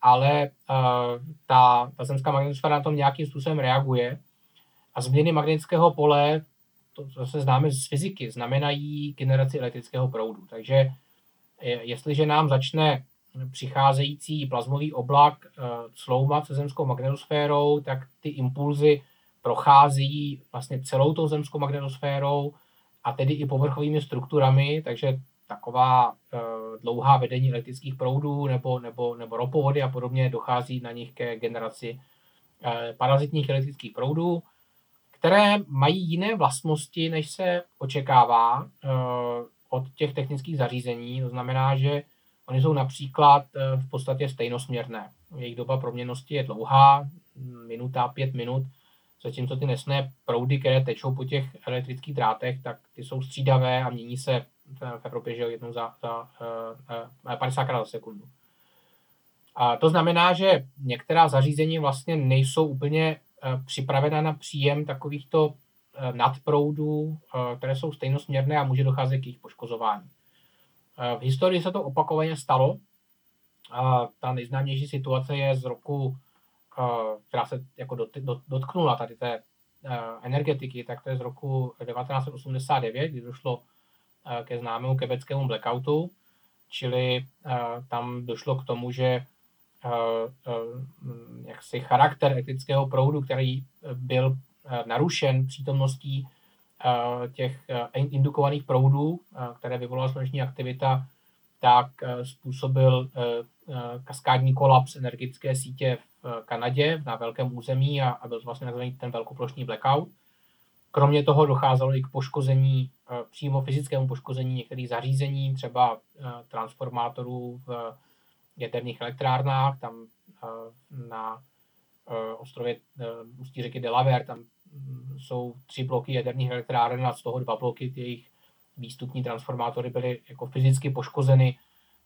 ale ta, ta zemská magnetosféra na tom nějakým způsobem reaguje A změny magnetického pole, to, to se známe z fyziky, znamenají generaci elektrického proudu. Takže jestliže nám začne přicházející plazmový oblak uh, sloumat se zemskou magnetosférou, tak ty impulzy prochází vlastně celou tou zemskou magnetosférou a tedy i povrchovými strukturami, takže taková uh, dlouhá vedení elektrických proudů nebo, nebo, nebo ropovody a podobně dochází na nich ke generaci uh, parazitních elektrických proudů, které mají jiné vlastnosti, než se očekává uh, od těch technických zařízení. To znamená, že oni jsou například v podstatě stejnosměrné. Jejich doba proměnosti je dlouhá, minuta, pět minut, zatímco ty nesné proudy, které tečou po těch elektrických drátech, tak ty jsou střídavé a mění se v Evropě že jednou za, za uh, 50 krát za sekundu. A to znamená, že některá zařízení vlastně nejsou úplně uh, připravena na příjem takovýchto nadproudů, které jsou stejnosměrné a může docházet k jejich poškozování. V historii se to opakovaně stalo. Uh, ta nejznámější situace je z roku Eh, která se jako dot, dot, dotknula tady té energetiky, tak to je z roku 1989, kdy došlo ke známému kebeckému blackoutu, čili tam došlo k tomu, že jaksi charakter elektrického proudu, který byl narušen přítomností těch indukovaných proudů, které vyvolala sluneční aktivita, tak způsobil kaskádní kolaps energetické sítě v Kanadě na velkém území a, byl vlastně nazvaný ten velkoplošný blackout. Kromě toho docházelo i k poškození, eh, přímo fyzickému poškození některých zařízení, třeba eh, transformátorů v jaderných elektrárnách, tam eh, na ostrově ústí řeky Delaware, tam mm, jsou tři bloky jaderných elektráren a z toho dva bloky, ty jejich výstupní transformátory byly jako fyzicky poškozeny,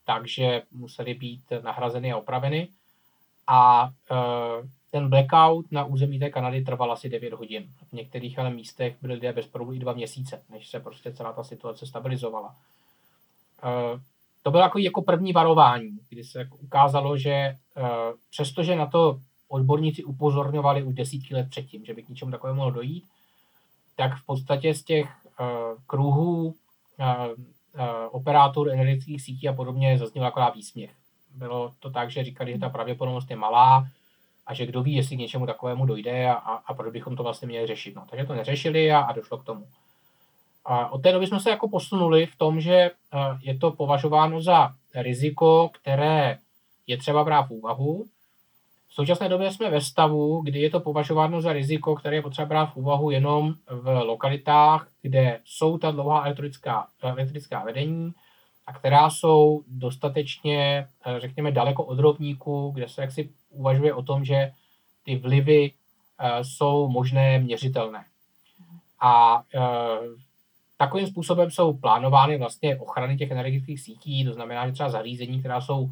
takže musely být nahrazeny a opraveny. A ten blackout na území té Kanady trval asi 9 hodin. V některých ale místech byly lidé bez proudu i dva měsíce, než se prostě celá ta situace stabilizovala. Uh, to bylo jako, jako první varování, kdy se ukázalo, že uh, přestože na to odborníci upozorňovali už desítky let předtím, že by k něčemu takovému mohlo dojít, tak v podstatě z těch uh, kruhů uh, uh, operátorů energetických sítí a podobně zazněl akorát výsměch bylo to tak, že říkali, že ta pravděpodobnost je malá a že kdo ví, jestli k něčemu takovému dojde a, a, a proč bychom to vlastně měli řešit. No, takže to neřešili a, a došlo k tomu. A od té doby jsme se jako posunuli v tom, že eh, je to považováno za riziko, které je třeba brát v úvahu. V současné době jsme ve stavu, kdy je to považováno za riziko, které je potřeba brát v úvahu jenom v lokalitách, kde jsou ta dlouhá elektrická, elektrická vedení, a která jsou dostatečně, eh, řekněme, daleko od rovníku, kde se jaksi uvažuje o tom, že ty vlivy eh, jsou možné měřitelné. A eh, takovým způsobem jsou plánovány vlastně ochrany těch energetických sítí, to znamená, že třeba zařízení, která jsou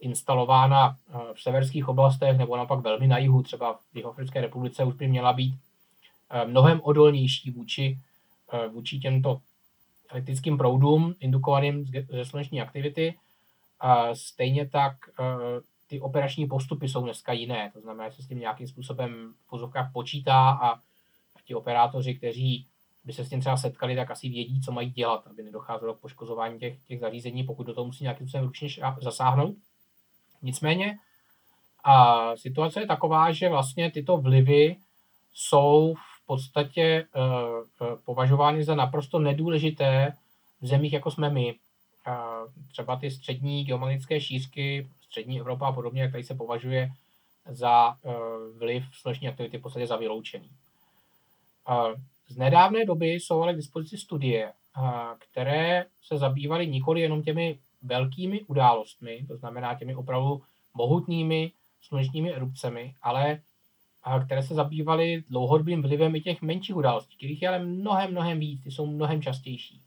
instalována v severských oblastech nebo naopak velmi na jihu, třeba v Jihoafrické republice, už by měla být mnohem odolnější vůči, vůči těmto elektrickým proudům indukovaným ze sluneční aktivity. A stejně tak e, ty operační postupy jsou dneska jiné, to znamená, že se s tím nějakým způsobem v pozovkách počítá a ti operátoři, kteří by se s tím třeba setkali, tak asi vědí, co mají dělat, aby nedocházelo k poškozování těch, těch zařízení, pokud do toho musí nějakým způsobem ručně zasáhnout. Nicméně a situace je taková, že vlastně tyto vlivy jsou v podstatě eh, eh, považovány za naprosto nedůležité v zemích, jako jsme my. Třeba ty střední geomagnetické šířky, střední Evropa a podobně, jak tady se považuje za eh, vliv sluneční aktivity v podstatě za vyloučený. Z nedávné doby jsou ale k dispozici studie, které se zabývaly nikoli jenom těmi velkými událostmi, to znamená těmi opravdu mohutnými slunečními erupcemi, ale které se zabývaly dlouhodobým vlivem i těch menších událostí, kterých je ale mnohem, mnohem víc, ty jsou mnohem častější.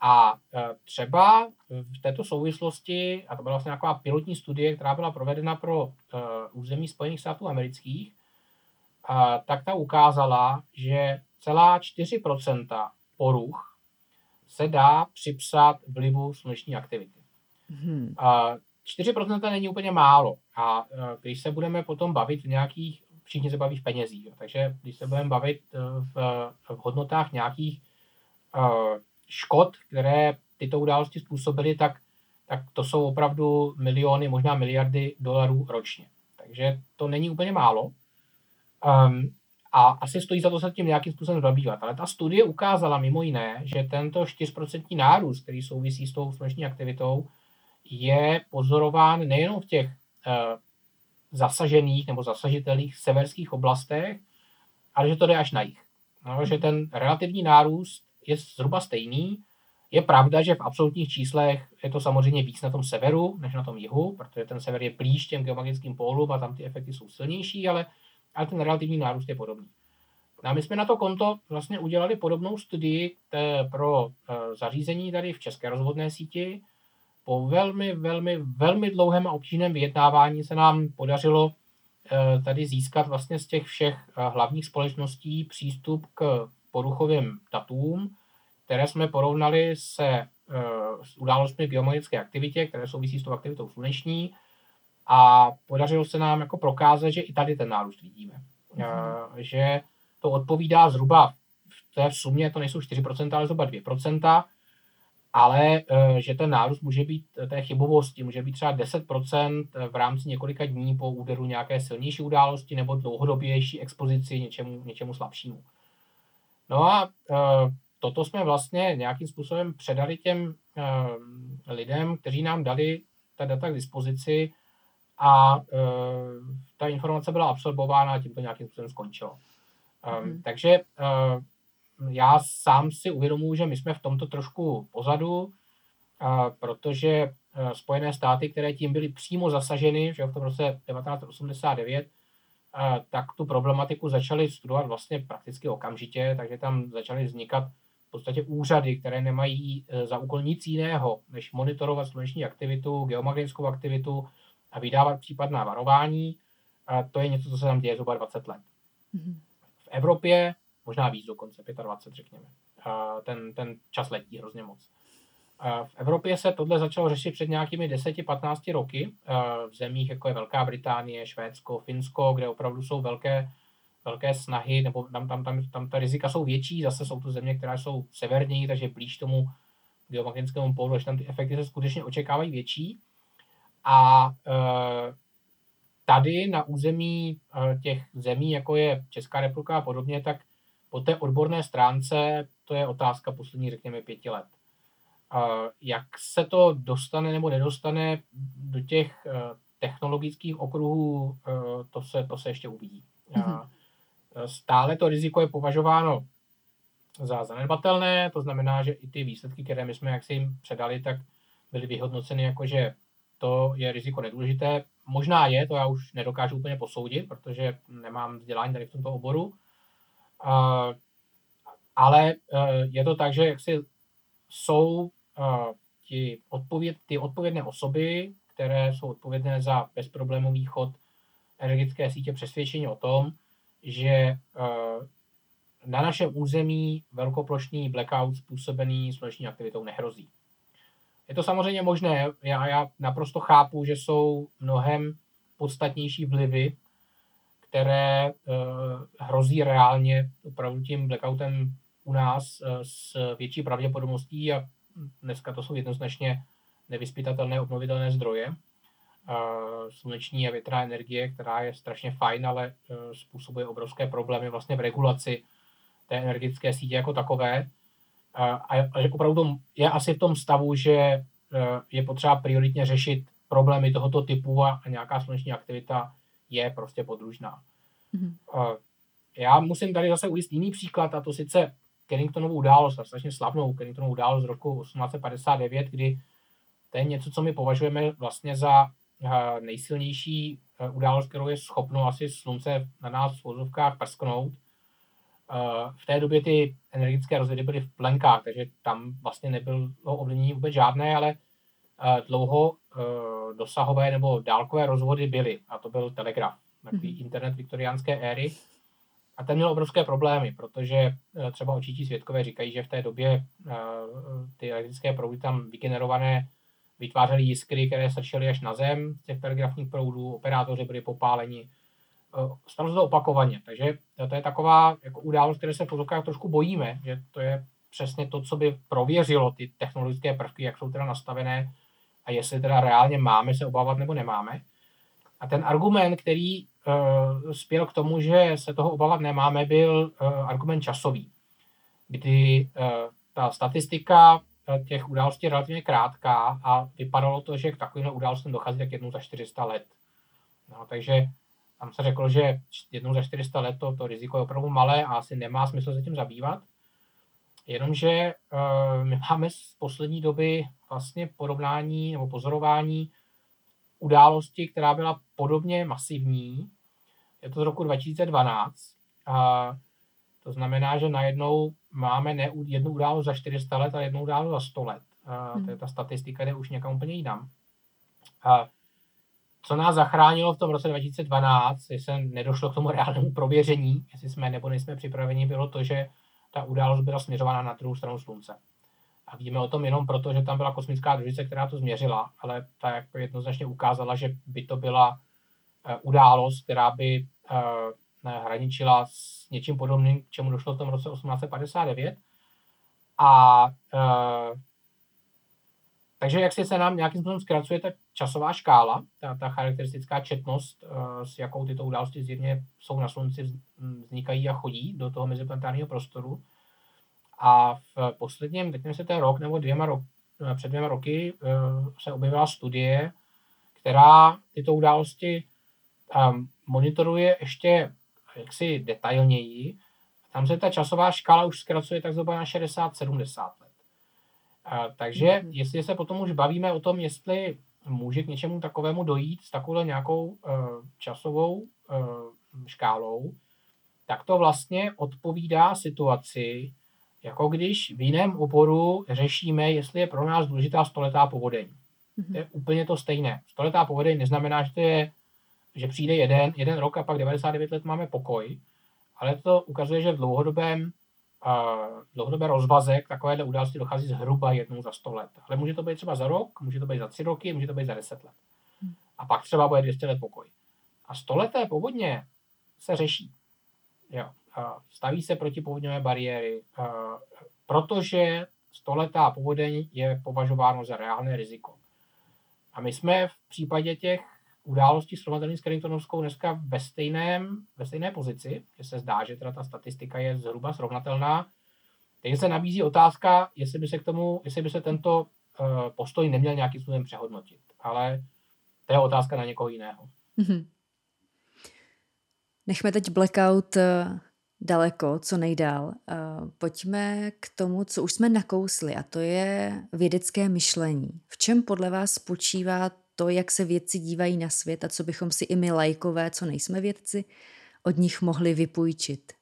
A e, třeba v této souvislosti, a to byla vlastně nějaká pilotní studie, která byla provedena pro uh, území Spojených států amerických, tak ta ukázala, že celá 4% poruch se dá připsat vlivu sluneční aktivity. Hmm. Uh, 4% není úplně málo. A když se budeme potom bavit v nějakých všichni se baví v penězích. Takže když se budeme bavit v, v hodnotách nějakých uh, škod, které tyto události způsobily, tak, tak to jsou opravdu miliony, možná miliardy dolarů ročně. Takže to není úplně málo. Um, a asi stojí za to se tím nějakým způsobem zabývat. Ale ta studie ukázala mimo jiné, že tento 4% nárůst, který souvisí s tou sluneční aktivitou, je pozorován nejenom v těch uh, zasažených nebo zasažitelných severských oblastech, ale že to jde až na jich. No, že ten relativní nárůst je zhruba stejný. Je pravda, že v absolutních číslech je to samozřejmě víc na tom severu než na tom jihu, protože ten sever je blíž těm geomagnetickým pólům a tam ty efekty jsou silnější, ale, ale ten relativní nárůst je podobný. No a my jsme na to konto vlastně udělali podobnou studii pro eh, zařízení tady v české rozvodné síti. Po velmi, velmi, velmi dlouhém a obtížném vyjednávání se nám podařilo eh, tady získat vlastně z těch všech eh, hlavních společností přístup k poruchovým datům, které jsme porovnali se s událostmi v geomagnetické aktivitě, které souvisí s tou aktivitou sluneční a podařilo se nám jako prokázat, že i tady ten nárůst vidíme. Mm-hmm. Že to odpovídá zhruba, v té sumě to nejsou 4%, ale zhruba 2%, ale eh, že ten nárůst může být eh, té chybovosti, může být třeba 10% v rámci několika dní po úderu nějaké silnější události nebo dlouhodobější expozici něčemu, něčemu slabšímu. No a eh, toto jsme vlastně nějakým způsobem předali těm lidem, kteří nám dali ta data k dispozici a ta informace byla absorbována a tím to nějakým způsobem skončilo. Um, takže já sám si uvědomuji, že my jsme v tomto trošku pozadu, protože uh, Spojené státy, které tím byly přímo zasaženy, že v tom roce 1989, uh, tak tu problematiku začaly studovat vlastně prakticky okamžitě, takže tam začaly vznikat v podstatě úřady, které nemají uh, za úkol nic jiného, než monitorovat sluneční aktivitu, geomagnetickou aktivitu a vydávat případná varování. A to je něco, co se tam děje zhruba 20 let. Mm-hmm. V Evropě možná víc dokonce, 25 řekněme. Ten, ten čas letí hrozně moc. V Evropě se tohle začalo řešit před nějakými 10-15 roky v zemích, jako je Velká Británie, Švédsko, Finsko, kde opravdu jsou velké, velké snahy, nebo tam, tam, tam, tam ta rizika jsou větší, zase jsou to země, které jsou severněji, takže blíž tomu geomagnetickému pólu, že tam ty efekty se skutečně očekávají větší. A tady na území eh, těch zemí, jako je Česká republika a podobně, tak po té odborné stránce to je otázka poslední, řekněme, pěti let. Jak se to dostane nebo nedostane do těch eh, technologických okruhů, eh, to se, to se ještě uvidí. Mm-hmm. Stále to riziko je považováno za zanedbatelné, to znamená, že i ty výsledky, které my jsme jaksi jim předali, tak byly vyhodnoceny jako, že to je riziko nedůležité. Možná je, to já už nedokážu úplně posoudit, protože nemám vzdělání tady v tomto oboru. Ale e, je to tak, že jaksi jsou e, ti odpověd, ty odpovědné osoby, které jsou odpovědné za bezproblémový chod energetické sítě přesvědčení o tom, že e, na našem území velkoplošný blackout způsobený sluneční aktivitou nehrozí. Je to samozřejmě možné, já, já naprosto chápu, že jsou mnohem podstatnější vlivy, které uh, hrozí reálně opravdu tím blackoutem u nás uh, s větší pravděpodobností a dneska to jsou jednoznačně nevyspytatelné obnovitelné zdroje. Uh, sluneční a větrná energie, která je strašně fajn, ale způsobuje obrovské problémy vlastně v regulaci té energetické sítě jako takové a, opravdu je asi v tom stavu, že je potřeba prioritně řešit problémy tohoto typu a nějaká sluneční aktivita je prostě podružná. Mm-hmm. Já musím tady zase ujist jiný příklad, a to sice Kenningtonovu událost, strašně slavnou Kenningtonovu událost z roku 1859, kdy to je něco, co my považujeme vlastně za e, nejsilnější e, událost, kterou je schopno asi slunce na nás v vozovkách prsknout v té době ty energetické rozvědy byly v plenkách, takže tam vlastně nebylo ovlivnění vůbec žádné, ale dlouho dosahové nebo dálkové rozvody byly a to byl telegraf, takový mm-hmm. internet viktoriánské éry. A ten měl obrovské problémy, protože e, třeba očití svědkové říkají, že v té době e, ty elektrické proudy tam vygenerované vytvářely jiskry, které srčely až na zem z těch telegrafních proudů, operátoři byli popáleni, stalo se to opakovaně. Takže to je taková jako událost, které se v pozorkách trošku bojíme, že to je přesně to, co by prověřilo ty technologické prvky, jak jsou teda nastavené a jestli teda reálně máme se obávat nebo nemáme. A ten argument, který uh, spěl k tomu, že se toho obávat nemáme, byl uh, argument časový, kdy uh, ta statistika těch událostí je relativně krátká a vypadalo to, že k takovým událostem dochází tak jednou za 400 let. No, takže tam se řeklo, že jednou za 400 let to, to riziko je opravdu malé a asi nemá smysl se tím zabývat. Jenomže uh, my máme z poslední doby vlastně porovnání nebo pozorování události, která byla podobně masivní. Je to z roku 2012. A to znamená, že najednou máme ne jednu událost za 400 let, ale jednu událost za 100 let. A hmm. to je ta statistika jde už někam úplně jinam. A co nás zachránilo v tom roce 2012, jestli se nedošlo k tomu reálnému prověření, jestli jsme nebo nejsme připraveni, bylo to, že ta událost byla směřována na druhou stranu slunce. A víme o tom jenom proto, že tam byla kosmická družice, která to změřila, ale ta jako jednoznačně ukázala, že by to byla uh, událost, která by uh, hraničila s něčím podobným, k čemu došlo v tom roce 1859. A uh, takže jak se nám nějakým způsobem zkracuje ta časová škála, ta, ta charakteristická četnost, uh, s jakou tyto události zjevně jsou na Slunci, vznikají a chodí do toho meziplanetárního prostoru. A v posledním, teď se ten rok nebo dvěma rok, eh, před dvěma roky uh, se objevila studie, která tyto události um, monitoruje ještě jaksi detailněji. Tam se ta časová škála už zkracuje tak zhruba na 60-70 let. Takže mm-hmm. jestli se potom už bavíme o tom, jestli může k něčemu takovému dojít s takovou nějakou uh, časovou uh, škálou, tak to vlastně odpovídá situaci, jako když v jiném oboru řešíme, jestli je pro nás důležitá stoletá povodeň. Mm-hmm. To je úplně to stejné. Stoletá povodeň neznamená, že to je, že přijde jeden, jeden rok a pak 99 let máme pokoj, ale to ukazuje, že v dlouhodobém dlouhodobé rozvaze k takovéhle události dochází zhruba jednou za 100 let. Ale může to být třeba za rok, může to být za tři roky, může to být za 10 let. Hmm. A pak třeba bude 200 let pokoj. A stoleté povodně se řeší. Jo. Staví se proti povodňové bariéry, protože stoletá povodeň je považováno za reálné riziko. A my jsme v případě těch události srovnatelný s Carringtonovskou dneska ve, stejném, ve stejné pozici, že se zdá, že teda ta statistika je zhruba srovnatelná. Takže se nabízí otázka, jestli by se k tomu, jestli by se tento uh, postoj neměl nějakým způsobem přehodnotit. Ale to je otázka na někoho jiného. Mm-hmm. Nechme teď blackout eh, daleko, co nejdál. Eh, pojďme k tomu, co už jsme nakousli, a to je vědecké myšlení. V čem podle vás spočívá to, jak se vědci dívají na svět a co bychom si i my lajkové, co nejsme vědci, od nich mohli vypůjčit?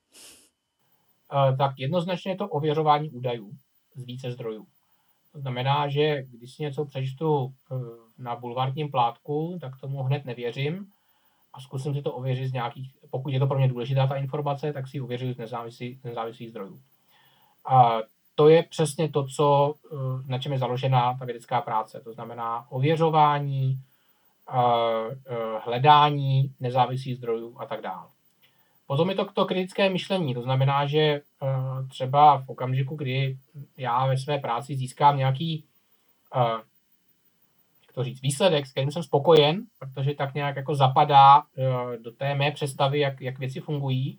Tak jednoznačně je to ověřování údajů z více zdrojů. To znamená, že když si něco přečtu eh, na bulvárním plátku, tak tomu hned nevěřím a zkusím si to ověřit z nějakých, pokud je to pro mě důležitá ta informace, tak si ji ověřuji z nezávislých, nezávislých zdrojů. A to je přesně to, co, eh, na čem je založená ta vědecká práce. To znamená ověřování, eh, eh, hledání nezávislých zdrojů a tak dále. Potom je to to kritické myšlení, to znamená, že třeba v okamžiku, kdy já ve své práci získám nějaký jak to říct, výsledek, s kterým jsem spokojen, protože tak nějak jako zapadá do té mé představy, jak, jak věci fungují,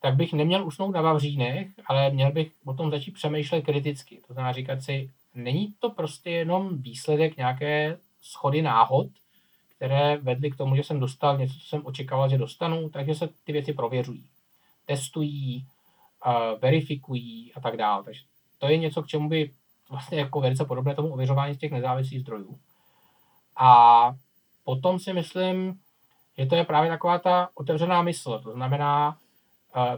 tak bych neměl usnout na Vavřínech, ale měl bych o tom začít přemýšlet kriticky. To znamená říkat si, není to prostě jenom výsledek nějaké schody náhod, které vedly k tomu, že jsem dostal něco, co jsem očekával, že dostanu, takže se ty věci prověřují, testují, uh, verifikují a tak dále. Takže to je něco, k čemu by vlastně jako velice podobné tomu ověřování z těch nezávislých zdrojů. A potom si myslím, že to je právě taková ta otevřená mysl. To znamená,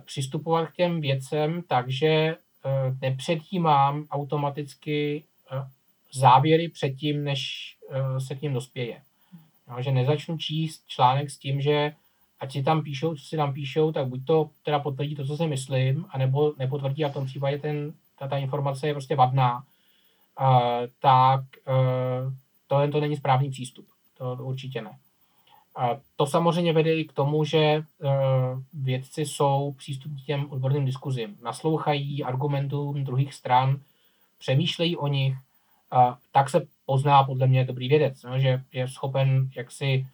přistupovat k těm věcem tak, že e, nepředjímám automaticky e, závěry předtím, než e, se k ním dospěje. No, že nezačnu číst článek s tím, že ať si tam píšou, co si tam píšou, tak buď to teda potvrdí to, co si myslím, anebo nepotvrdí a v tom případě ten, ta, ta informace je prostě vadná, tak uh, to, to není správný přístup. To, to určitě ne. A to samozřejmě vede i k tomu, že vědci jsou přístupní těm odborným diskuzím. Naslouchají argumentům druhých stran, přemýšlejí o nich, tak se pozná podle mě dobrý vědec, no, že je schopen jaksi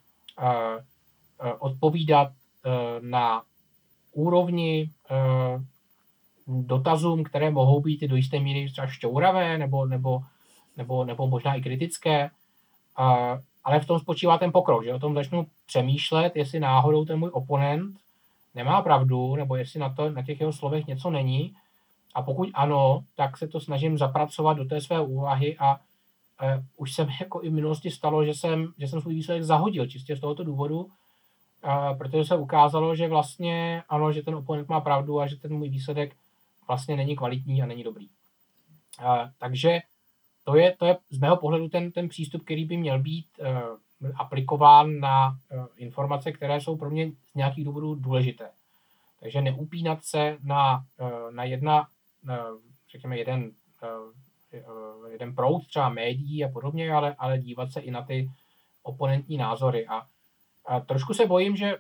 odpovídat na úrovni dotazům, které mohou být do jisté míry třeba šťouravé nebo, nebo, nebo, nebo možná i kritické, ale v tom spočívá ten pokrok, že o tom začnu přemýšlet, jestli náhodou ten můj oponent nemá pravdu, nebo jestli na, to, na těch jeho slovech něco není. A pokud ano, tak se to snažím zapracovat do té své úvahy a uh, už se mi jako i v minulosti stalo, že jsem, že jsem svůj výsledek zahodil čistě z tohoto důvodu, uh, protože se ukázalo, že vlastně ano, že ten oponent má pravdu a že ten můj výsledek vlastně není kvalitní a není dobrý. Uh, takže to je, to je z mého pohledu ten, ten přístup, který by měl být uh, aplikován na uh, informace, které jsou pro mě z nějakých důvodů důležité. Takže neupínat se na, uh, na jedna, řekněme, jeden, jeden proud třeba médií a podobně, ale, ale dívat se i na ty oponentní názory. A, a trošku se bojím, že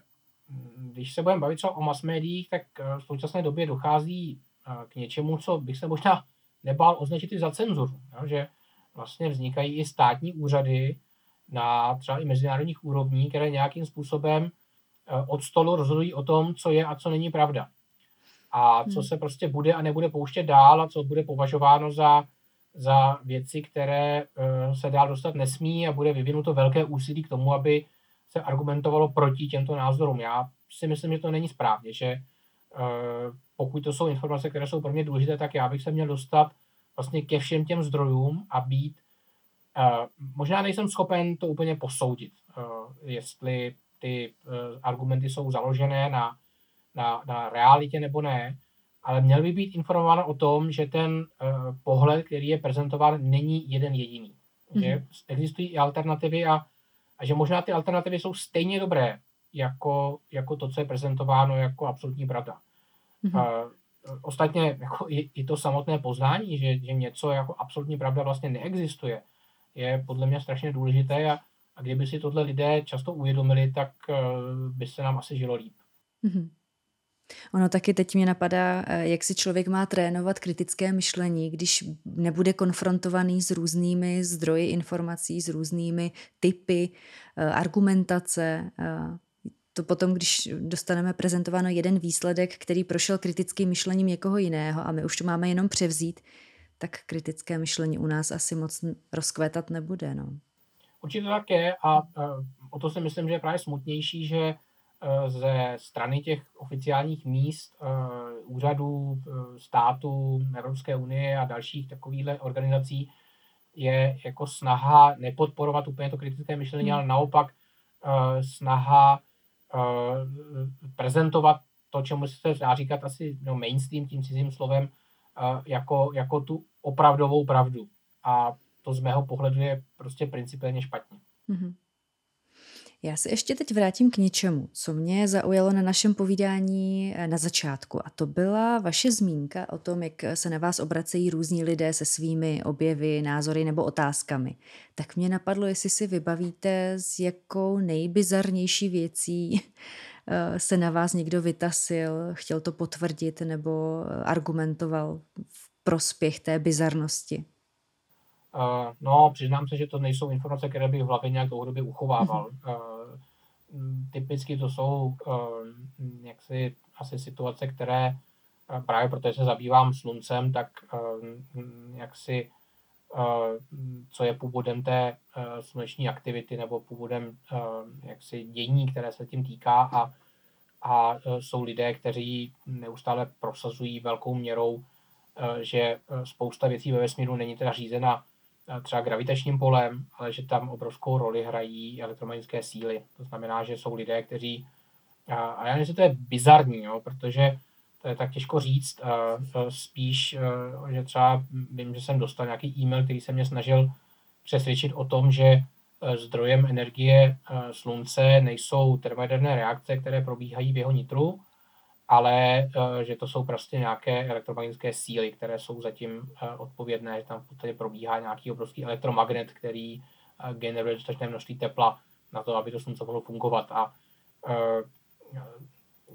hm, když se budeme bavit třeba o mass médiích, tak v současné době dochází k něčemu, co bych se možná nebál označit i za cenzuru. Že vlastně vznikají i státní úřady na třeba i mezinárodních úrovních, které nějakým způsobem eh, od stolu rozhodují o tom, co je a co není pravda. A co hmm. se prostě bude a nebude pouštět dál a co bude považováno za, za věci, které uh, se dál dostat nesmí a bude vyvinuto velké úsilí k tomu, aby se argumentovalo proti těmto názorům. Já si myslím, že to není správně, že uh, pokud to jsou informace, které jsou pro mě důležité, tak já bych se měl dostat vlastně ke všem těm zdrojům a být, uh, možná nejsem schopen to úplně posoudit, uh, jestli ty uh, argumenty jsou založené na, na, na realitě nebo ne, ale měl by být informován o tom, že ten uh, pohled, který je prezentován, není jeden jediný. Mm-hmm. Že existují i alternativy a, a že možná ty alternativy jsou stejně dobré jako, jako to, co je prezentováno jako absolutní pravda. Mm-hmm. Ostatně jako i, i to samotné poznání, že, že něco jako absolutní pravda vlastně neexistuje, je podle mě strašně důležité a, a kdyby si tohle lidé často uvědomili, tak uh, by se nám asi žilo líp. Mm-hmm. Ono taky teď mě napadá, eh, jak si člověk má trénovat kritické myšlení, když nebude konfrontovaný s různými zdroji informací, s různými typy argumentace to potom, když dostaneme prezentováno jeden výsledek, který prošel kritickým myšlením někoho jiného a my už to máme jenom převzít, tak kritické myšlení u nás asi moc rozkvétat nebude. No. Určitě tak je a o to si myslím, že je právě smutnější, že e, ze strany těch oficiálních míst, e, úřadů, e, států, Evropské unie a dalších takovýchhle organizací je jako snaha nepodporovat úplně to kritické myšlení, hmm. ale naopak snaha prezentovat to, čemu se dá říkat asi no, mainstream tím cizím slovem, uh, jako, jako tu opravdovou pravdu. A to z mého pohledu je prostě principiálně špatně. Mm-hmm. Já se ještě teď vrátím k něčemu, co mě zaujalo na našem povídání eh, na začátku. A to byla vaše zmínka o tom, jak se na vás obracejí různí lidé se svými objevy, názory nebo otázkami. Tak mě napadlo, jestli si vybavíte, s jakou nejbizarnější věcí eh, se na vás někdo vytasil, chtěl to potvrdit nebo argumentoval v prospěch té bizarnosti. Uh, no, přiznám se, že to nejsou informace, které bych v hlavě nějak dlouhodobě uchovával. Uh, typicky to jsou uh, jaksi asi situace, které uh, právě protože se zabývám sluncem, tak uh, jaksi uh, co je původem té uh, sluneční aktivity nebo původem uh, jaksi dění, které se tím týká a, a jsou lidé, kteří neustále prosazují velkou měrou, že spousta věcí ve vesmíru není teda řízena třeba gravitačním polem, ale že tam obrovskou roli hrají elektromagnetické síly. To znamená, že jsou lidé, kteří, a já nevím, že to je bizarní, jo, protože to je tak těžko říct, spíš, že třeba vím, že jsem dostal nějaký e-mail, který se mě snažil přesvědčit o tom, že e, zdrojem energie e, slunce nejsou termojaderné reakce, které probíhají v jeho nitru, ale eh, že to jsou prostě nějaké elektromagnetické síly, které jsou zatím eh, odpovědné, že tam v podstatě probíhá nějaký obrovský elektromagnet, který eh, generuje dostatečné množství tepla na to, aby to slunce mohlo fungovat. A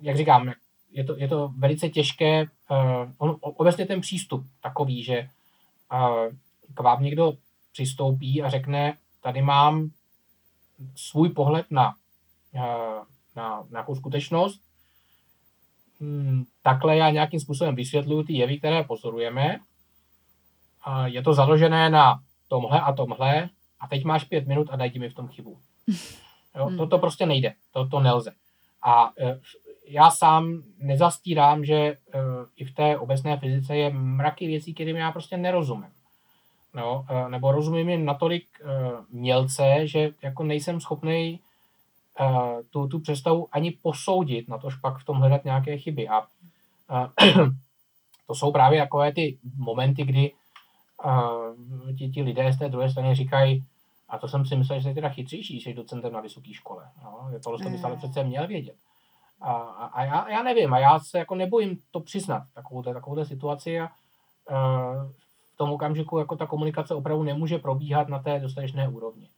jak říkám, je to, je to velice těžké, on, obecně ten přístup takový, že k vám někdo přistoupí a řekne, tady mám svůj pohled na, na, na nějakou skutečnost, hmm, takhle já nějakým způsobem vysvětluju ty jevy, které pozorujeme. A je to založené na tomhle a tomhle a teď máš pět minut a daj mi v tom chybu. Jo, to, to prostě nejde, to, to nelze. A e, já sám nezastírám, že e, i v té obecné fyzice je mraky věcí, kterým já prostě nerozumím. No, e, nebo rozumím jim natolik e, mělce, že jako nejsem schopný tu, tu představu ani posoudit, na tož pak v tom hledat nějaké chyby. A uh, to jsou právě takové ty momenty, kdy ti, ti lidé z té druhé strany říkají, a to jsem si myslel, že jsi teda chytřejší, že jsi docentem na vysoké škole. No, tohle jsem myslel, přece měl vědět. A, a, a já, já, nevím, a já se jako nebojím to přiznat, takovou, takovou situaci a uh, v tom okamžiku jako ta komunikace opravdu nemůže probíhat na té dostatečné úrovni.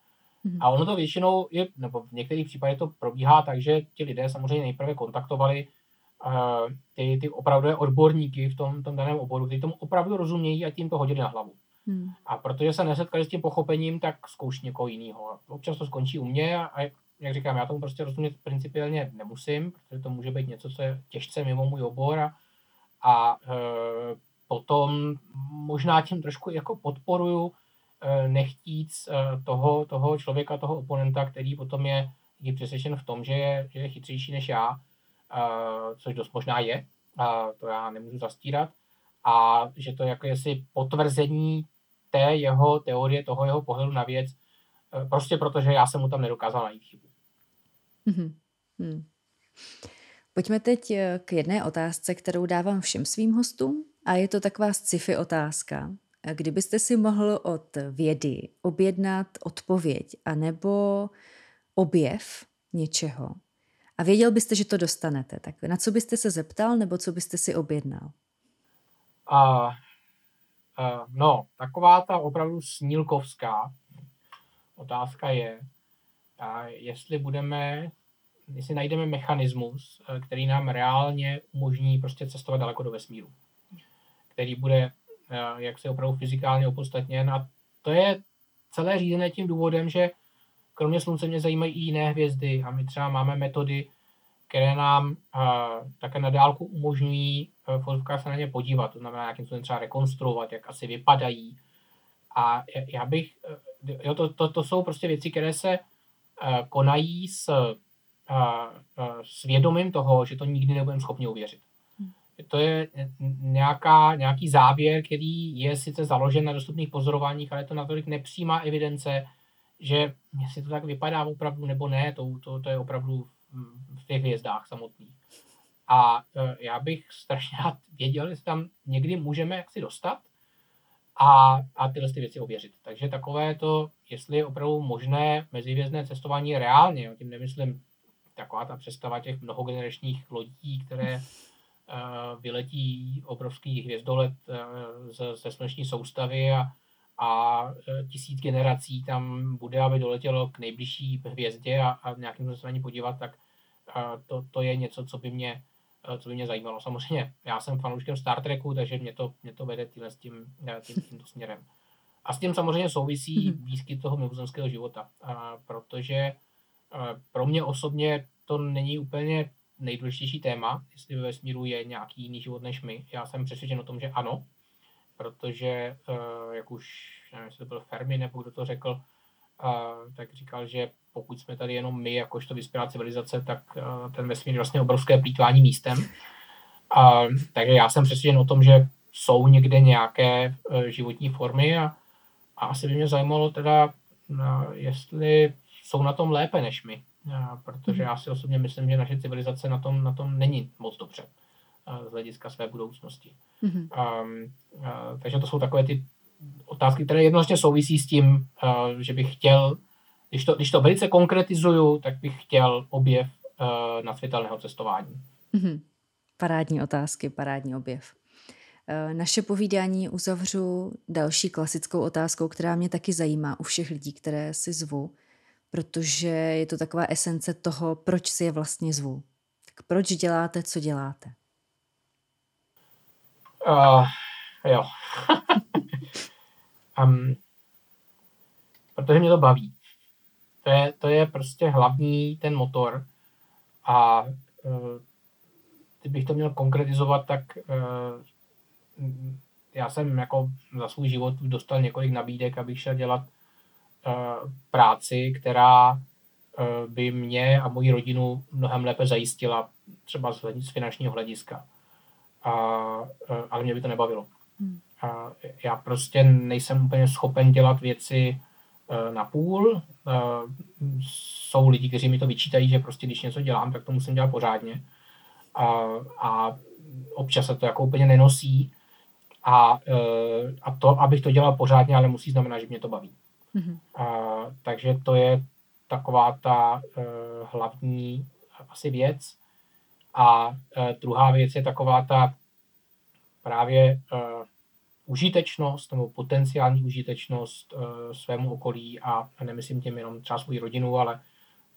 Mm-hmm. A ono to většinou, je, nebo v některých případech to probíhá tak, že ti lidé samozřejmě nejprve kontaktovali uh, ty, ty opravdu odborníky v tom, tom daném oboru, kteří tomu opravdu rozumějí a tím to hodili na hlavu. Hmm. A protože se nesetkali s tím pochopením, tak zkouší někoho jiného. Občas to skončí u mě a, a jak říkám, já tomu prostě rozumět principiálně nemusím, protože to může být něco, co je těžce mimo můj obor a, a e, potom možná tím trošku jako podporuju nechtíc eh, toho, toho člověka, toho oponenta, který potom je, je přesvědčen v tom, že je, že je chytřejší než já, eh, což dost možná je, to já nemůžu zastírat, a že to jako jestli potvrzení té jeho teorie, toho jeho pohledu na věc, prostě protože já jsem mu tam nedokázal najít chybu. Mm-hmm. Hmm. Pojďme teď k jedné otázce, kterou dávám všem svým hostům a je to taková sci-fi otázka. Kdybyste si mohl od vědy objednat odpověď anebo objev něčeho a věděl byste, že to dostanete, tak na co byste se zeptal nebo co byste si objednal? Uh, uh, no, taková ta opravdu snílkovská otázka je, uh, jestli budeme, jestli najdeme mechanismus, který nám reálně umožní prostě cestovat daleko do vesmíru, který bude Eh, jak se opravdu fyzikálně opodstatněn. A to je celé řízené tím důvodem, že kromě Slunce mě zajímají i jiné hvězdy a my třeba máme metody, které nám uh, také na dálku umožňují uh, se na ně podívat, to znamená nějakým způsobem třeba rekonstruovat, jak asi vypadají. A já bych, jo, to, to, to jsou prostě věci, které se konají s, s vědomím toho, že to nikdy nebudeme schopni uvěřit to je nějaká, nějaký závěr, který je sice založen na dostupných pozorováních, ale je to natolik nepřímá evidence, že jestli to tak vypadá opravdu nebo ne, to, to, to je opravdu v těch hvězdách samotných. A e, já bych strašně rád věděl, jestli tam někdy můžeme jaksi dostat a, a tyhle ty věci ověřit. Takže takové to, jestli je opravdu možné mezihvězdné cestování reálně, tím nemyslím taková ta představa těch mnohogeneračních lodí, které vyletí obrovský hvězdolet ze, ze sluneční soustavy a, a e, tisíc generací tam bude, aby doletělo k nejbližší hvězdě a, a nějakým ní podívat, tak to, to je něco, co by mě co by mě zajímalo. Samozřejmě, já jsem fanouškem Star Treku, takže mě to, mě to vede tímhle, s tím, tím, tímto směrem. A s tím samozřejmě souvisí mhm. výskyt toho mimozemského života, a protože pro mě osobně to není úplně nejdůležitější téma, jestli ve vesmíru je nějaký jiný život než my. Já jsem přesvědčen o tom, že ano, protože, uh, jak už, nevím, jestli to byl Fermi nebo kdo to řekl, uh, tak říkal, že pokud jsme tady jenom my, jakožto vyspělá civilizace, tak uh, ten vesmír je vlastně obrovské plýtvání místem. Takže já jsem přesvědčen o tom, že jsou někde nějaké životní formy a, a asi by mě zajímalo teda, jestli jsou na tom lépe než my protože mhm. já si osobně myslím, že naše civilizace na tom, na tom není moc dobře z hlediska své budoucnosti. Mm-hmm. Um, uh, takže to jsou takové ty otázky, které jednoznačně souvisí s tím, uh, že bych chtěl, když to, když to velice konkretizuju, tak bych chtěl objev uh, nasvětelného cestování. Mm-hmm. Parádní otázky, parádní objev. Naše povídání uzavřu další klasickou otázkou, která mě taky zajímá u všech lidí, které si zvu. Protože je to taková esence toho, proč si je vlastně zvu. Tak proč děláte, co děláte? Uh, jo. um, protože mě to baví. To je, to je prostě hlavní ten motor. A uh, kdybych to měl konkretizovat, tak uh, já jsem jako za svůj život dostal několik nabídek, abych šel dělat práci, která uh, by mě a moji rodinu mnohem lépe zajistila, třeba z, finančního hlediska. A, uh, ale mě by to nebavilo. Hmm. A já prostě nejsem úplně schopen dělat věci na půl. Jsou lidi, kteří mi to vyčítají, že prostě když něco dělám, tak to musím dělat pořádně. A, a občas se to jako úplně nenosí. A, eh, a to, abych to dělal pořádně, ale musí znamenat, že mě to baví. Mm-hmm. A, takže to je taková ta uh, hlavní asi věc. A uh, druhá věc je taková ta právě uh, užitečnost nebo potenciální užitečnost uh, svému okolí a, nemyslím tím jenom třeba svou rodinu, ale,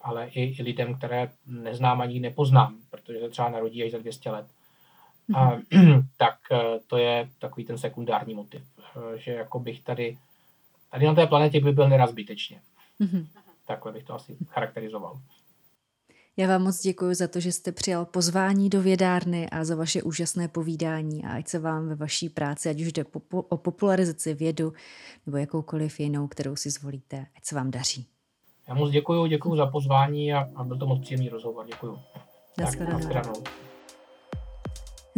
ale i, i lidem, které neznám ani nepoznám, protože se třeba narodí až za 200 let a, tak eh, to je takový ten sekundární motiv, eh, že jako bych tady, tady na té planetě by byl neraz zbytečně. Mm-hmm. Takhle bych to asi charakterizoval. Já vám moc děkuji za to, že jste přijal pozvání do vědárny a za vaše úžasné povídání a ať se vám ve vaší práci, ať už jde o popularizaci vědu nebo jakoukoliv jinou, kterou si zvolíte, ať se vám daří. Já moc děkuji, děkuji za pozvání a, a byl to moc příjemný rozhovor. Děkuji. Naschledanou.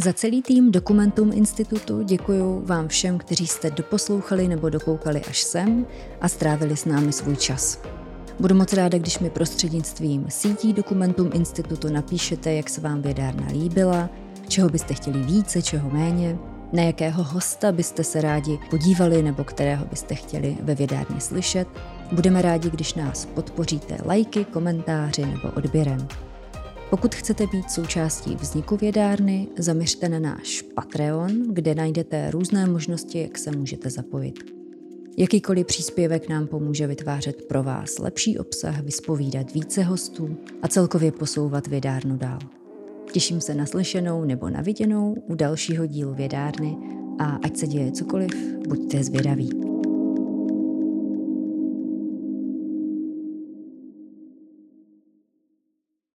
Za celý tým Dokumentum Institutu děkuji vám všem, kteří jste doposlouchali nebo dokoukali až sem a strávili s námi svůj čas. Budu moc ráda, když mi prostřednictvím sítí Dokumentum Institutu napíšete, jak se vám vědárna líbila, čeho byste chtěli více, čeho méně, na jakého hosta byste se rádi podívali nebo kterého byste chtěli ve vědárně slyšet. Budeme rádi, když nás podpoříte lajky, komentáři nebo odběrem. Pokud chcete být součástí vzniku vědárny, zaměřte na náš Patreon, kde najdete různé možnosti, jak se můžete zapojit. Jakýkoliv příspěvek nám pomůže vytvářet pro vás lepší obsah, vyspovídat více hostů a celkově posouvat vědárnu dál. Těším se na slyšenou nebo na viděnou u dalšího dílu vědárny a ať se děje cokoliv, buďte zvědaví.